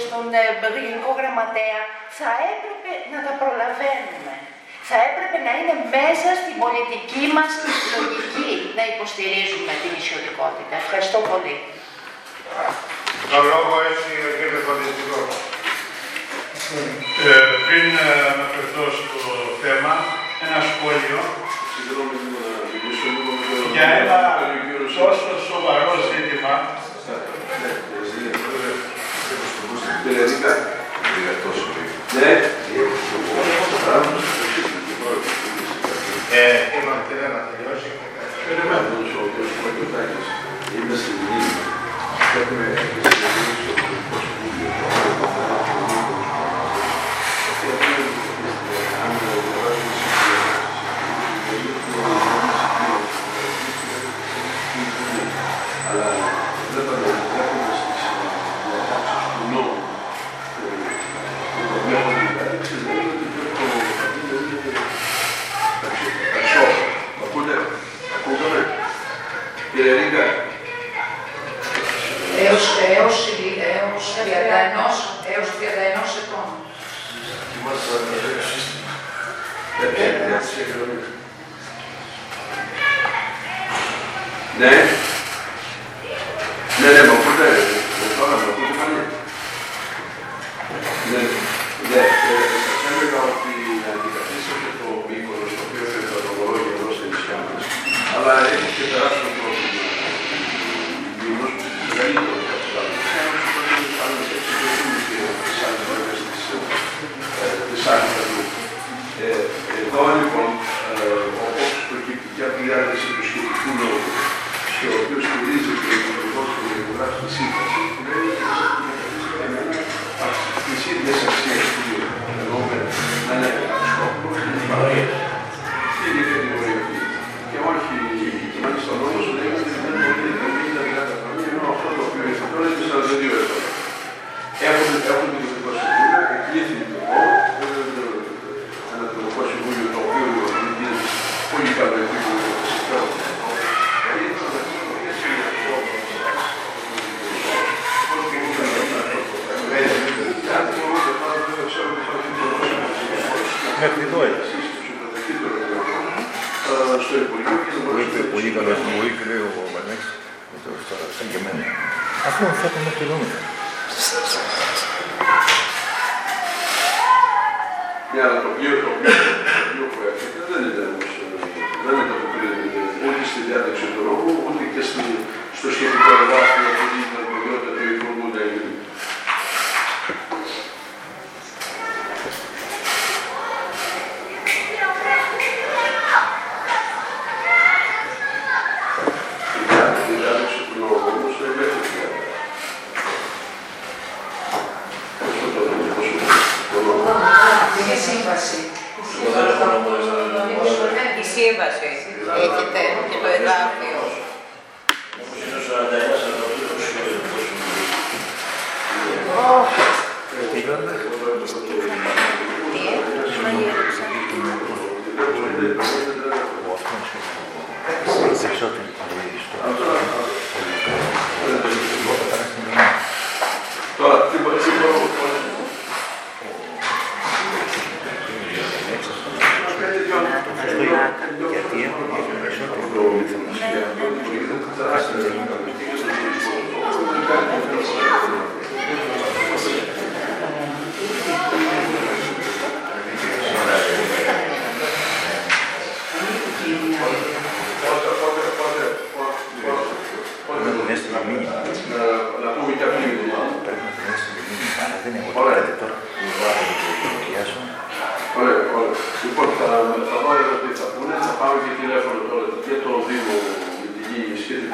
στον ε, Γενικό Γραμματέα, θα έπρεπε να τα προλαβαίνουμε θα έπρεπε να είναι μέσα στην πολιτική μας λογική να υποστηρίζουμε την ισιωτικότητα. Ευχαριστώ πολύ. Το λόγο έχει ο κύριος Κοντιστικός. Ε, πριν ε, αναφερθώ στο θέμα, ένα σχόλιο Συγγνώμη λίγο να μιλήσω λίγο με το... για ένα με τον κύριο τόσο σοβαρό ζήτημα. Τελετικά. Ναι. Ε, είμαστε να τελειώσει.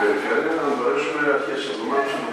Περιφέρεια να μπορέσουμε αρχές της εβδομάδας να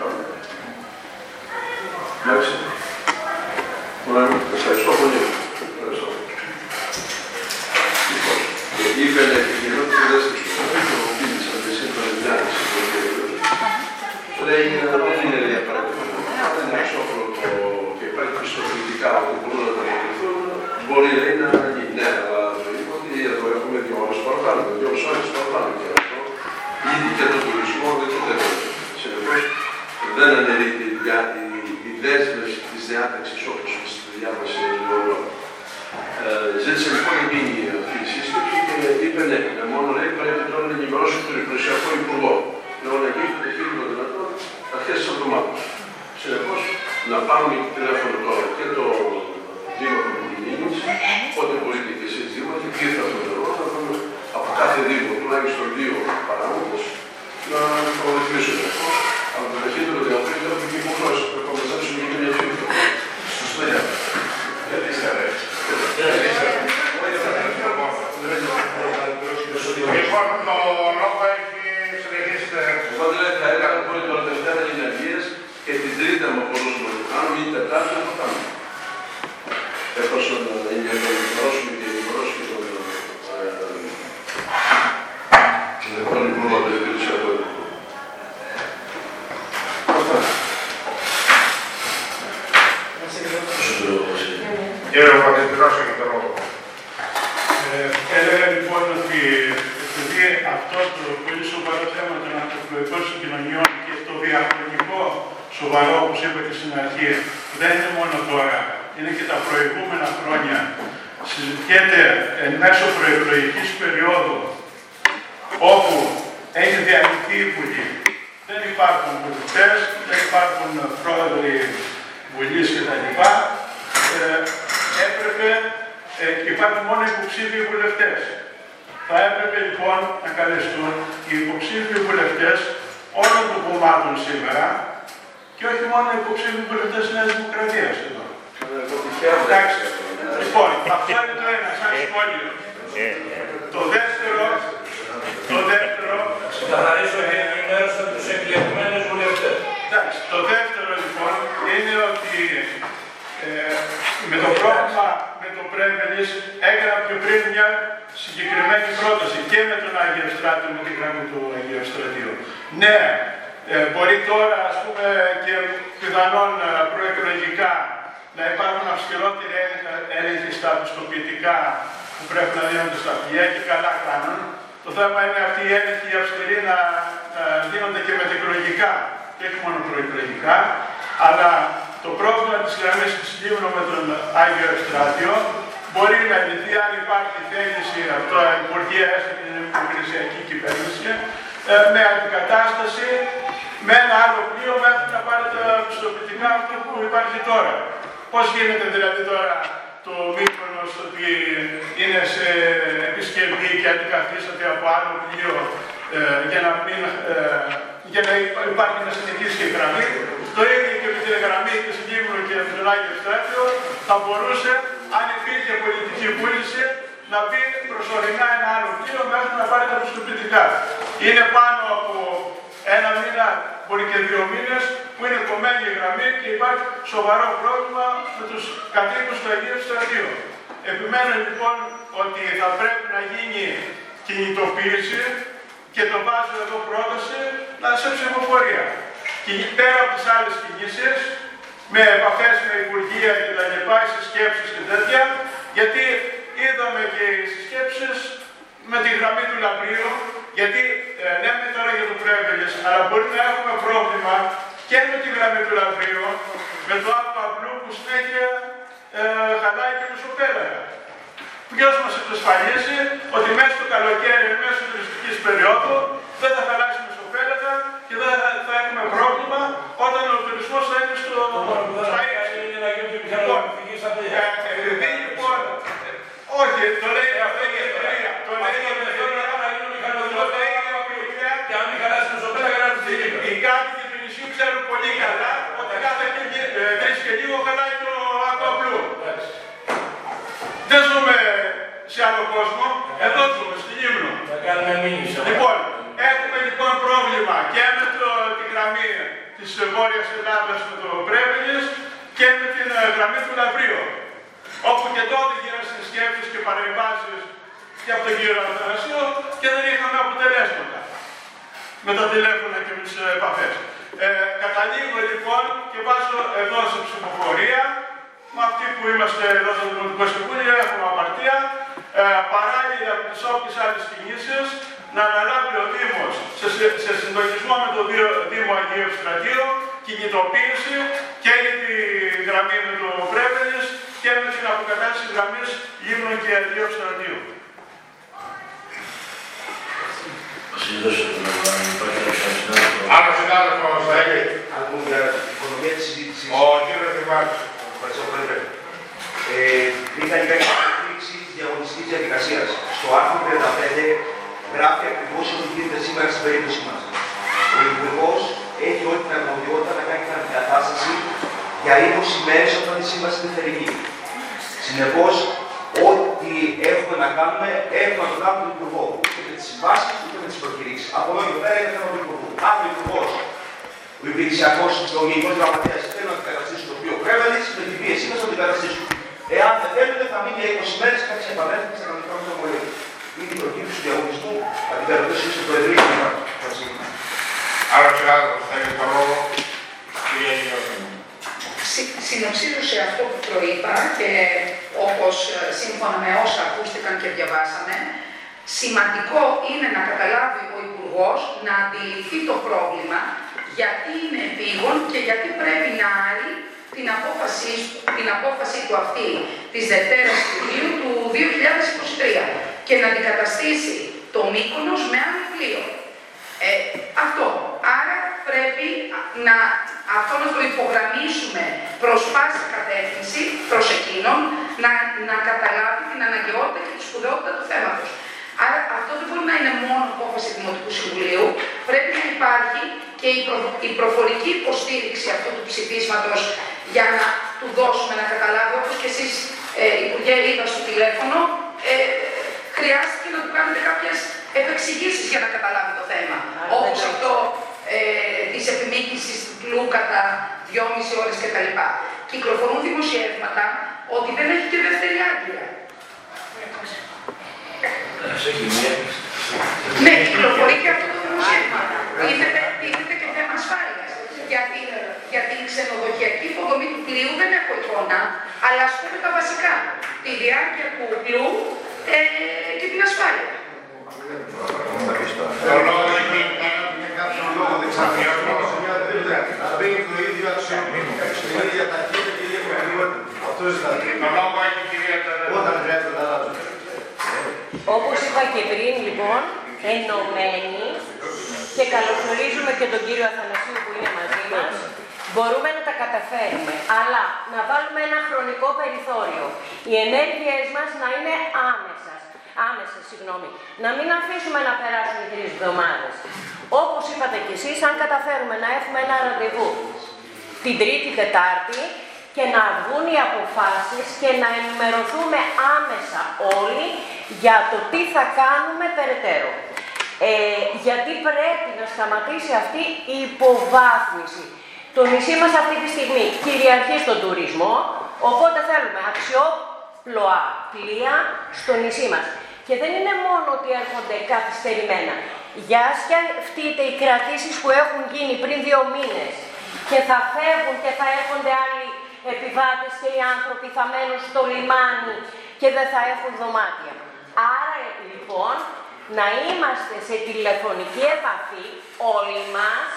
αντικαθίσταται από άλλο πλοίο ε, για, να μην, ε, για να υπάρχει μια συνεχής γραμμή. Το ίδιο και με τη γραμμή της Λίμνου και με τον Άγιο Στράτιο θα μπορούσε, αν υπήρχε πολιτική βούληση, να μπει προσωρινά ένα άλλο πλοίο μέχρι να πάρει τα πιστοποιητικά. Είναι πάνω από ένα μήνα, μπορεί και δύο μήνες, που είναι κομμένη η γραμμή και υπάρχει σοβαρό πρόβλημα με τους κατοίκους του Αγίου Στρατείου. Επιμένω λοιπόν ότι θα πρέπει να γίνει κινητοποίηση και το βάζω εδώ πρόταση να σε ψηφοφορία. Και πέρα από τις άλλες κινήσεις, με επαφές με Υπουργεία και τα λοιπά, οι συσκέψεις και τέτοια, γιατί είδαμε και οι συσκέψεις με τη γραμμή του Λαμπρίου, γιατί ε, λέμε τώρα για το Πρέβελες, αλλά μπορεί να έχουμε πρόβλημα και με τη γραμμή του Λαμπρίου, με το ΑΠΑΠΛΟΥ που συνέχεια ε, χαλάει και μεσοπέλαγα. Ποιος μας εξασφαλίζει ότι μέσα στο καλοκαίρι, μέσα στο τουριστικής περίοδου, δεν θα χαλάσει μεσοπέλαγα και δεν θα, θα έχουμε πρόβλημα όταν ο τουρισμός θα είναι στο... Λοιπόν, ε, επειδή λοιπόν, όχι, το λέει αυτό η εταιρεία, το λέει η εταιρεία, το λέει η εταιρεία, Και αν μην χαλάσει μεσοπέλαγα, να τη οι κάτοικοι του νησιού ξέρουν πολύ καλά ότι κάθε ε, τρεις και λίγο χαλάει το ακοαπλού. Δεν ζούμε σε άλλο κόσμο, εδώ ζούμε, στη Λίμνο. Θα κάνουμε μήνυση. Λοιπόν, έχουμε λοιπόν πρόβλημα και με το, τη γραμμή της Βόρειας Ελλάδας με το Πρέβελης και με την ε, γραμμή του Λαβρίου. Όπου και τότε γίνανε συσκέψεις και παρεμβάσεις και από τον κύριο Αθανασίου και δεν είχαμε αποτελέσματα με τα τηλέφωνα και με τις ε, επαφές. Ε, καταλήγω λοιπόν και βάζω εδώ σε ψηφοφορία με αυτοί που είμαστε εδώ στο Δημοτικό Συμβούλιο, έχουμε απαρτία, ε, παράλληλα με τις όποιες άλλες κινήσεις, να αναλάβει ο Δήμος σε, σε, συντονισμό με το Δήμο Αγίου Στρατείου κινητοποίηση και για τη γραμμή με το Πρέβελης και με την αποκατάσταση γραμμής Λίμνων και Αγίου Στρατείου. Άλλο συνάδελφος, Κύριε, αν μου για οικονομία της συζήτησης. ο κύριος Δημάρχης. Ευχαριστώ, Πρόεδρε. Ε, είχα κάνει εξέλιξη τη διαγωνιστική διαδικασία. Στο άρθρο 35 γράφει ακριβώς ό,τι γίνεται σήμερα στην περίπτωση μας. Ο Υπουργός έχει όλη την αρμοδιότητα να κάνει την αντικατάσταση για 20 μέρες όταν η σύμβαση είναι θερινή. Συνεπώς, ό,τι έχουμε να κάνουμε, έχουμε να το κάνουμε τον Υπουργό. Ούτε με τις συμβάσεις, ούτε με τις προκηρύξεις. Από εδώ και πέρα είναι θέμα του Υπουργού. Αν ο Υπουργός, ο υπηρεσιακός, ο γενικό γραμματέας θέλει να αντικαταστήσει το οποίο πρέπει, με την πίεση μα να το αντικαταστήσουμε. Εάν δεν θέλουν, θα μείνει για 20 μέρες και θα επανέλθει σε κανονικά με το μολύβι. Είναι η προκήρυξη του διαγωνισμού, θα την περατώσει στο Προεδρείο του Άλλο συνάδελφος, θέλει το λόγο. Κυρία Γιώργο. Συ- Συνοψίζω σε αυτό που προείπα και όπως ε, σύμφωνα με όσα ακούστηκαν και διαβάσαμε, σημαντικό είναι να καταλάβει ο Υπουργός να αντιληφθεί το πρόβλημα, γιατί είναι επίγον και γιατί πρέπει να άρει την απόφαση, την απόφαση του αυτή της Δευτέρας Ιουλίου του 2023 και να αντικαταστήσει το Μύκονος με άλλο πλοίο. Ε, αυτό. Άρα πρέπει να, αυτό να το υπογραμμίσουμε προς πάση κατεύθυνση, προς εκείνον, να, να καταλάβει την αναγκαιότητα και τη σπουδαιότητα του θέματος. Άρα αυτό δεν μπορεί να είναι μόνο απόφαση Δημοτικού Συμβουλίου, πρέπει να υπάρχει και η, προ- η προφορική υποστήριξη αυτού του ψηφίσματος για να του δώσουμε να καταλάβει, όπως και εσείς ε, Υπουργέ είπα στο τηλέφωνο, ε, χρειάστηκε να του κάνετε κάποιες επεξηγήσεις για να καταλάβει το θέμα. Όπως αυτό ε, της επιμήκυνσης του πλού κατά 2,5 ώρες κτλ. Κυκλοφορούν δημοσιεύματα ότι δεν έχει και δεύτερη άγγελα. Ναι, κυκλοφορεί και αυτό το δημοσίευμα. Τίθεται, τίθεται και θέμα ασφάλειας. Για την, για την ξενοδοχειακή υποδομή του πλοίου δεν έχω εικόνα, αλλά ας πούμε τα βασικά. Τη διάρκεια του πλοίου ε, και την ασφάλεια. Το λόγο έχει κάποιο λόγο δεν Μπαίνει το ίδιο αξιόμετρο, η ίδια ταχύτητα και η ίδια προτεραιότητα. Αυτό ζητάτε. το λόγο έχει η κυρία Τερέζα. Όταν Όπως είπα και πριν, λοιπόν, ενωμένοι και καλωσορίζουμε και τον κύριο Αθανασίου που είναι μαζί μας, μπορούμε να τα καταφέρουμε, αλλά να βάλουμε ένα χρονικό περιθώριο. Οι ενέργειές μας να είναι άμεσες, άμεσες, συγγνώμη. Να μην αφήσουμε να περάσουν οι τρεις εβδομάδες. Όπως είπατε κι εσείς, αν καταφέρουμε να έχουμε ένα ραντεβού την Τρίτη Τετάρτη και να βγουν οι αποφάσεις και να ενημερωθούμε άμεσα όλοι για το τι θα κάνουμε περαιτέρω. Ε, γιατί πρέπει να σταματήσει αυτή η υποβάθμιση. Το νησί μας αυτή τη στιγμή κυριαρχεί στον τουρισμό, οπότε θέλουμε αξιόπλοα πλοία στο νησί μας. Και δεν είναι μόνο ότι έρχονται καθυστερημένα. Για σκεφτείτε οι κρατήσεις που έχουν γίνει πριν δύο μήνες και θα φεύγουν και θα έρχονται άλλοι επιβάτες και οι άνθρωποι θα μένουν στο λιμάνι και δεν θα έχουν δωμάτια. Άρα λοιπόν να είμαστε σε τηλεφωνική επαφή όλοι μας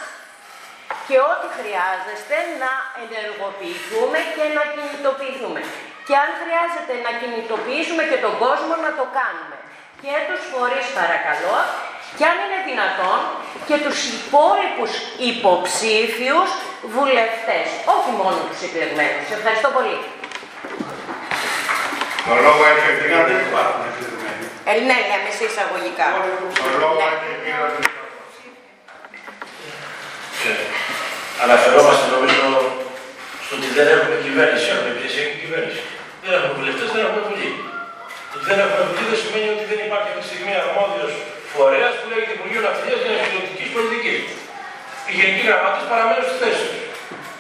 και ό,τι χρειάζεστε να ενεργοποιηθούμε και να κινητοποιηθούμε. Και αν χρειάζεται να κινητοποιήσουμε και τον κόσμο να το κάνουμε. Και τους φορείς παρακαλώ και αν είναι δυνατόν και τους υπόλοιπους υποψήφιους βουλευτές, όχι μόνο τους εκλεγμένους. Ευχαριστώ πολύ. Το λόγο έχει ο κύριος ε, ναι, λέμε σε εισαγωγικά. Το λόγο έχει ο κύριος Αναφερόμαστε νομίζω στο ότι δεν έχουμε κυβέρνηση. Έχουμε υπηρεσιακή κυβέρνηση. Δεν έχουμε βουλευτές, δεν έχουμε βουλή. Το ότι δεν έχουμε βουλή δεν σημαίνει ότι δεν υπάρχει αυτή τη στιγμή αρμόδιος φορέας που λέγεται Υπουργείο Ναυτιλίας για Εξωτερική Πολιτική. Οι γενικοί γραμμάτες παραμένουν στη θέση τους.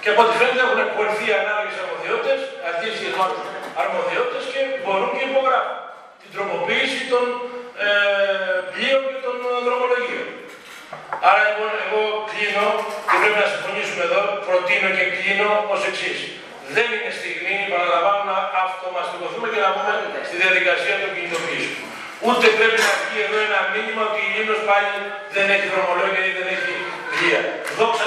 Και από ό,τι φαίνεται έχουν εκπορηθεί ανάλογες αρμοδιότητες, αντίστοιχε αρμοδιότητες και μπορούν και υπογράφουν την τροποποίηση των ε, πλοίων και των δρομολογίων. Άρα λοιπόν εγώ κλείνω και πρέπει να συμφωνήσουμε εδώ, προτείνω και κλείνω ως εξής. Δεν είναι στιγμή, παραλαμβάνω, να αυτομαστικοθούμε και να μπούμε στη διαδικασία των κινητοποιήσεων. Ούτε πρέπει να βγει εδώ ένα μήνυμα ότι η Λίμνος πάλι δεν έχει δρομολόγια ή δεν έχει πλοία. Δόξα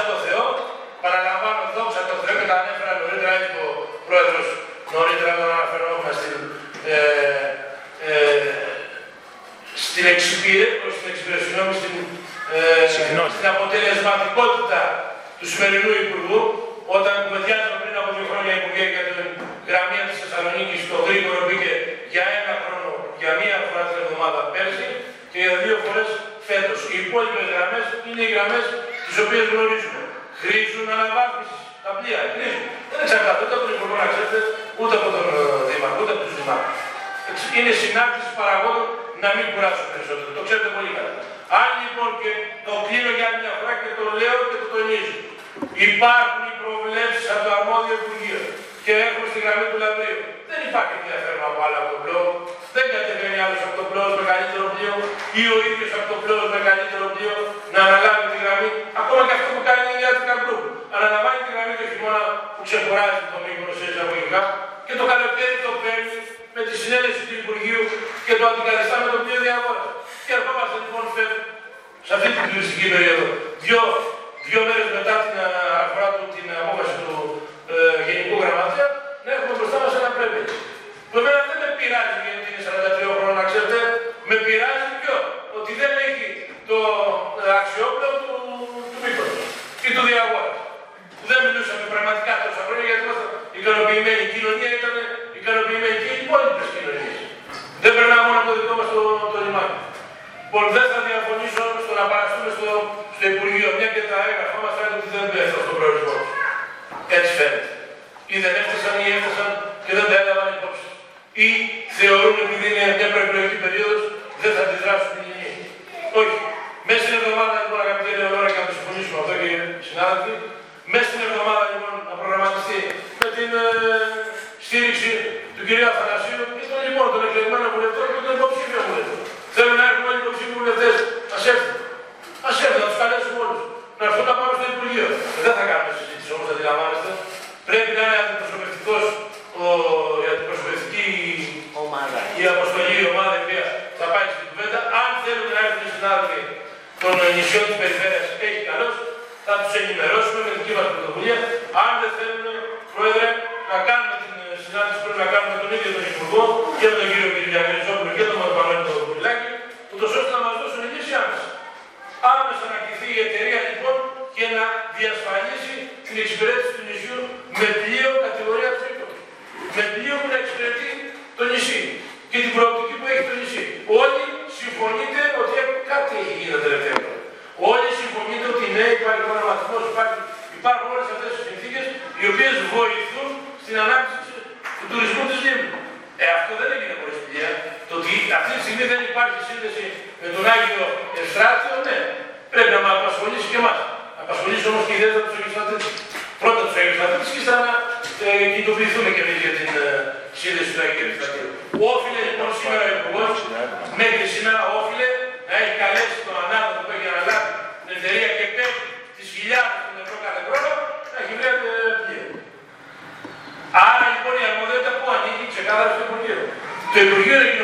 Το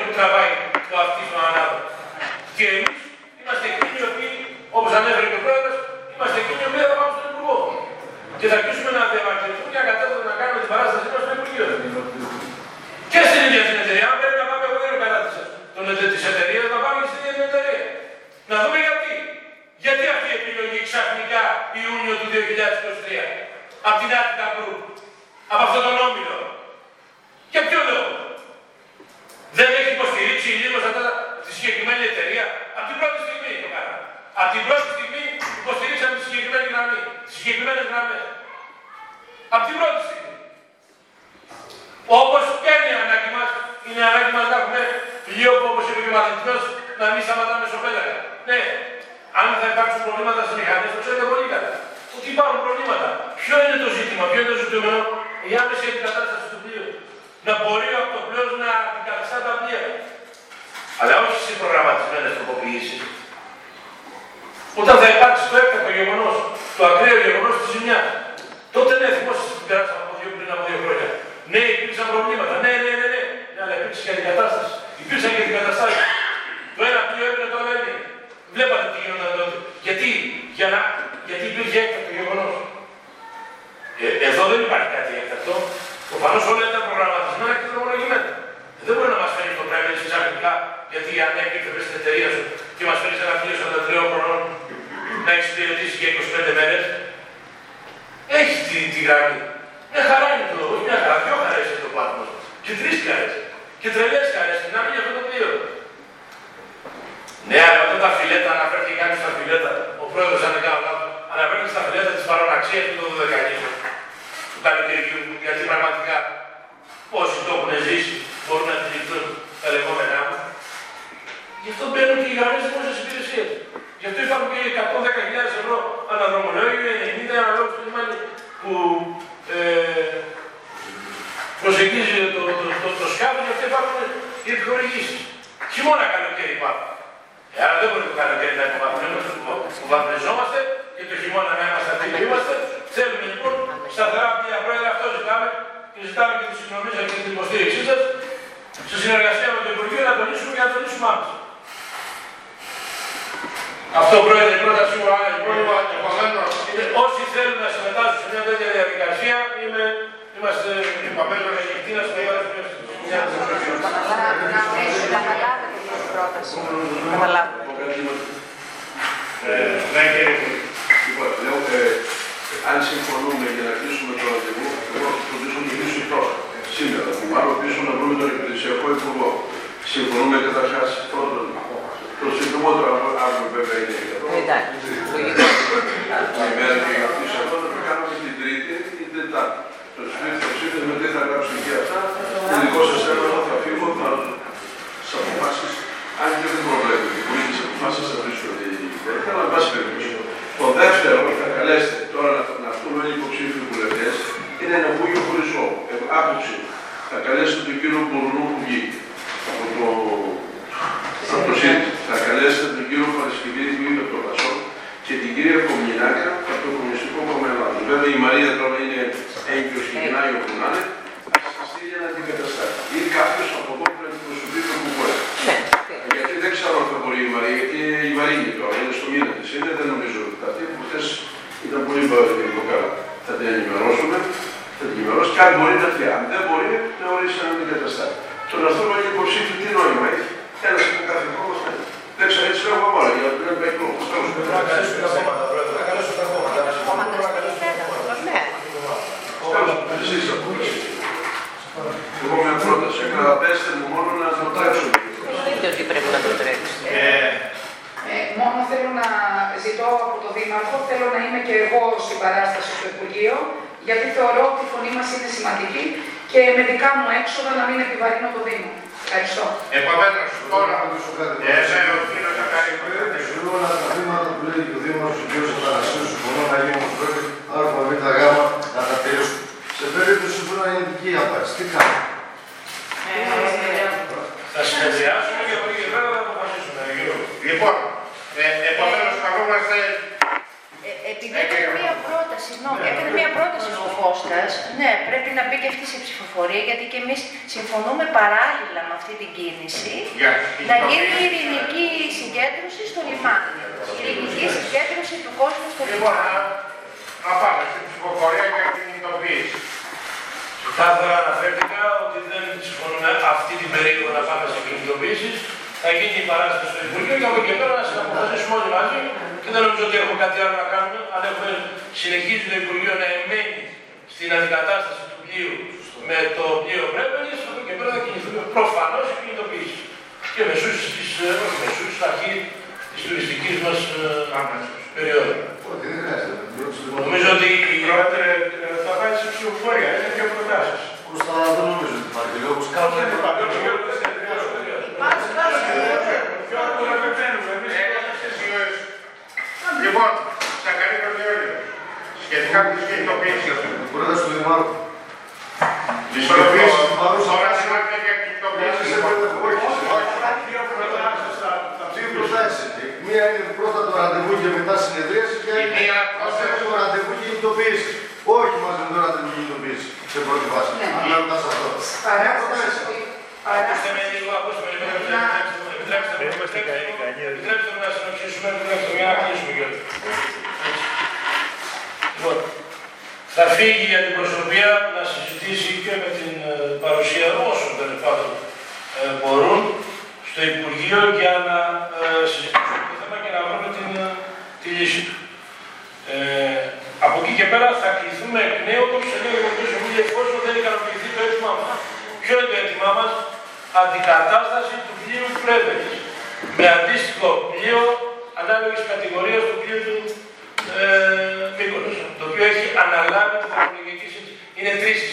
Θα καλέσετε τον κύριο Μπουρνού που βγήκε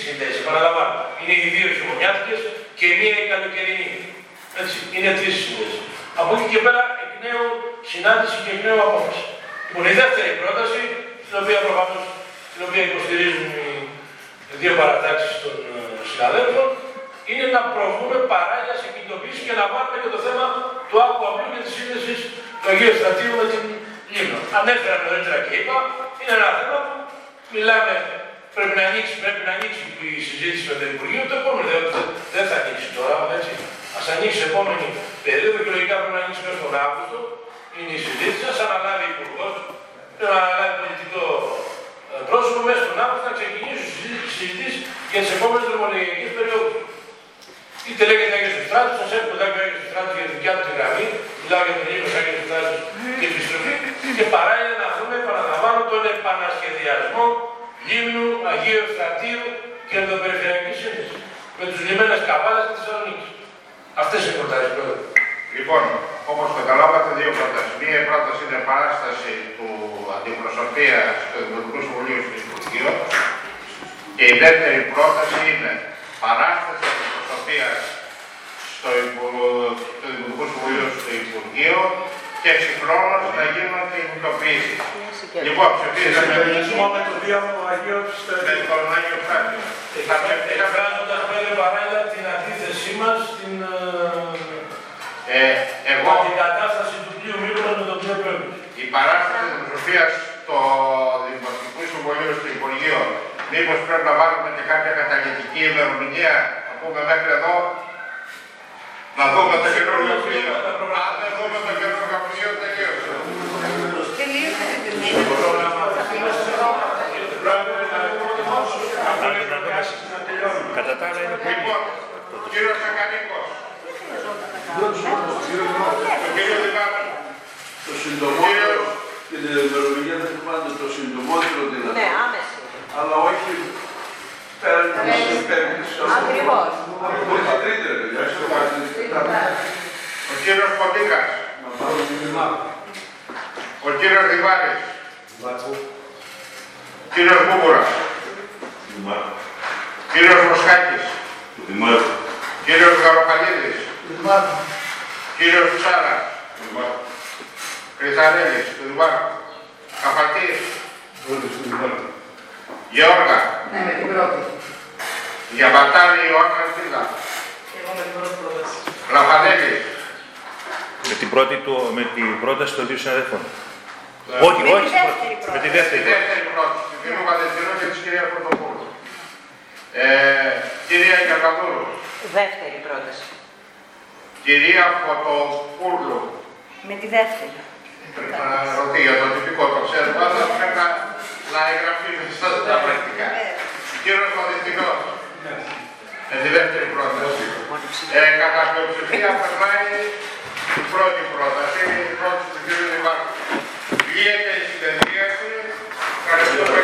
συνδέσεις, επαναλαμβάνω. Είναι οι δύο χειμωνιάτικες και μία η καλοκαιρινή. Έτσι, είναι τρεις οι συνδέσεις. Από εκεί και πέρα εκ νέου συνάντηση και εκ νέου απόφαση. Λοιπόν, η δεύτερη πρόταση, την οποία προφανώς την οποία υποστηρίζουν οι δύο παρατάξεις των ε, συναδέλφων, είναι να προβούμε παράλληλα σε κινητοποίηση και να βάλουμε και το θέμα του άκου απλού και της σύνδεσης του Αγίου Στρατείου με την Λίμνο. Ανέφερα νωρίτερα και είπα, είναι ένα θέμα που μιλάμε, πρέπει να ανοίξει, πρέπει να ανοίξει η συζήτηση με το Υπουργείο, το επόμενο δεν, δεν θα ανοίξει τώρα, έτσι. Α ανοίξει η επόμενη περίοδο και λογικά πρέπει να ανοίξει μέχρι τον Αύγουστο. Είναι η συζήτηση, ας αναλάβει ο Υπουργός, πρέπει να αναλάβει πολιτικό ε, πρόσωπο μέσα στον Αύγουστο να ξεκινήσει η συζήτηση για τις επόμενες δρομολογιακέ περιόδους. Είτε λέγεται Άγιος Στράτος, σας έρχομαι εδώ και Άγιος Στράτος για την δικιά του τη γραμμή, μιλάω για τον ίδιο Άγιος Στράτος και επιστροφή και παράλληλα να δούμε, επαναλαμβάνω, τον επανασχεδιασμό Λίμνου, Αγίου Στρατείου και ενδοπεριφερειακή σύνδεση με τους λιμένες Καβάλας και Θεσσαλονίκης. Αυτές είναι οι προτάσεις πρόεδρε. Λοιπόν, όπως καταλάβατε, δύο προτάσεις. Μία η πρόταση είναι παράσταση του αντιπροσωπείας στο Δημοτικό Συμβουλίο στο Υπουργείο και η δεύτερη πρόταση είναι παράσταση αντιπροσωπείας στο, Υπου- στο Δημοτικό Συμβουλίο στο Υπουργείο και συγχρόνως να γίνουν και κινητοποιήσεις. Λοιπόν, ψηφίζαμε Συνδυασμό με το διάβολο Αγίου με Στρατείου. τον Άγιο Φράγιο. Θα πρέπει να Εκφράζοντας πέρα παράλληλα την αντίθεσή μας στην ε, εγώ αντικατάσταση του πλοίου Μύκονος με το πλοίο Πρέβη. Η παράσταση της προσωπίας στο Δημοτικό Συμβουλίο στο Υπουργείο, μήπως πρέπει να βάλουμε και κάποια καταλητική ημερομηνία, να πούμε μέχρι εδώ, να δούμε το καινούργιο πλοίο. Αν δεν δούμε το καινούργιο πλοίο, τελείωσε. Τελείωσε την τιμή. Κατά τα άλλα είναι πολύ. Λοιπόν, ο κύριος Σακανίκος, ο κύριος Δημάρχος, Το συντομότερο και την ημερομηνία δεν θυμάται το συντομότερο Ναι, δυνατό. άμεση. Αλλά όχι πέραν της πέμπτης. Ακριβώς. Όχι τρίτη, ρε παιδιά, στο ο κύριος Ποντίκας, Να πάρουμε την Δημάρχο. ο κύριος Διβάρης, ο κύριος Μπούμπουρας, Κύριος Μοσχάκης. Του Δημάρχου. Κύριος Γαροπαλίδης. Του Δημάρχου. Κύριος Ψάρας. Του Δημάρχου. Κρυθαρέλης. Του Δημάρχου. Καφατής. Του Δημάρχου. Γεώργα. Ναι, με την πρώτη. Γιαμπατάλη Ιωάννα Αλφίδα. Και εγώ με την πρώτη πρόταση. Λαφαδέλης. Με την, πρώτη του, με την πρόταση των δύο συναδέλφων. Ε, όχι, Με όχι. τη δεύτερη Με τη δεύτερη. Τη δεύτερη πρόταση. Του κυρίου Παντεθυρού και της κυρίας Πρωτοπούλου. Ε, κυρία Γιακαδούρου. Δεύτερη πρόταση. Κυρία Φωτοπούλου. Με τη δεύτερη. Πρέπει να ρωτήσω για το τυπικό, το ξέρω. Πάντα πρέπει να, να εγγραφεί μέσα ναι. στα πρακτικά. Ναι. Κύριο Φαδιστικό, ναι. με τη δεύτερη πρόταση. Ε, κατά πλειοψηφία περνάει η πρώτη πρόταση, η πρόταση του κύριου Δημάρχου. Βγήκε η συνεδρίαση, ευχαριστώ.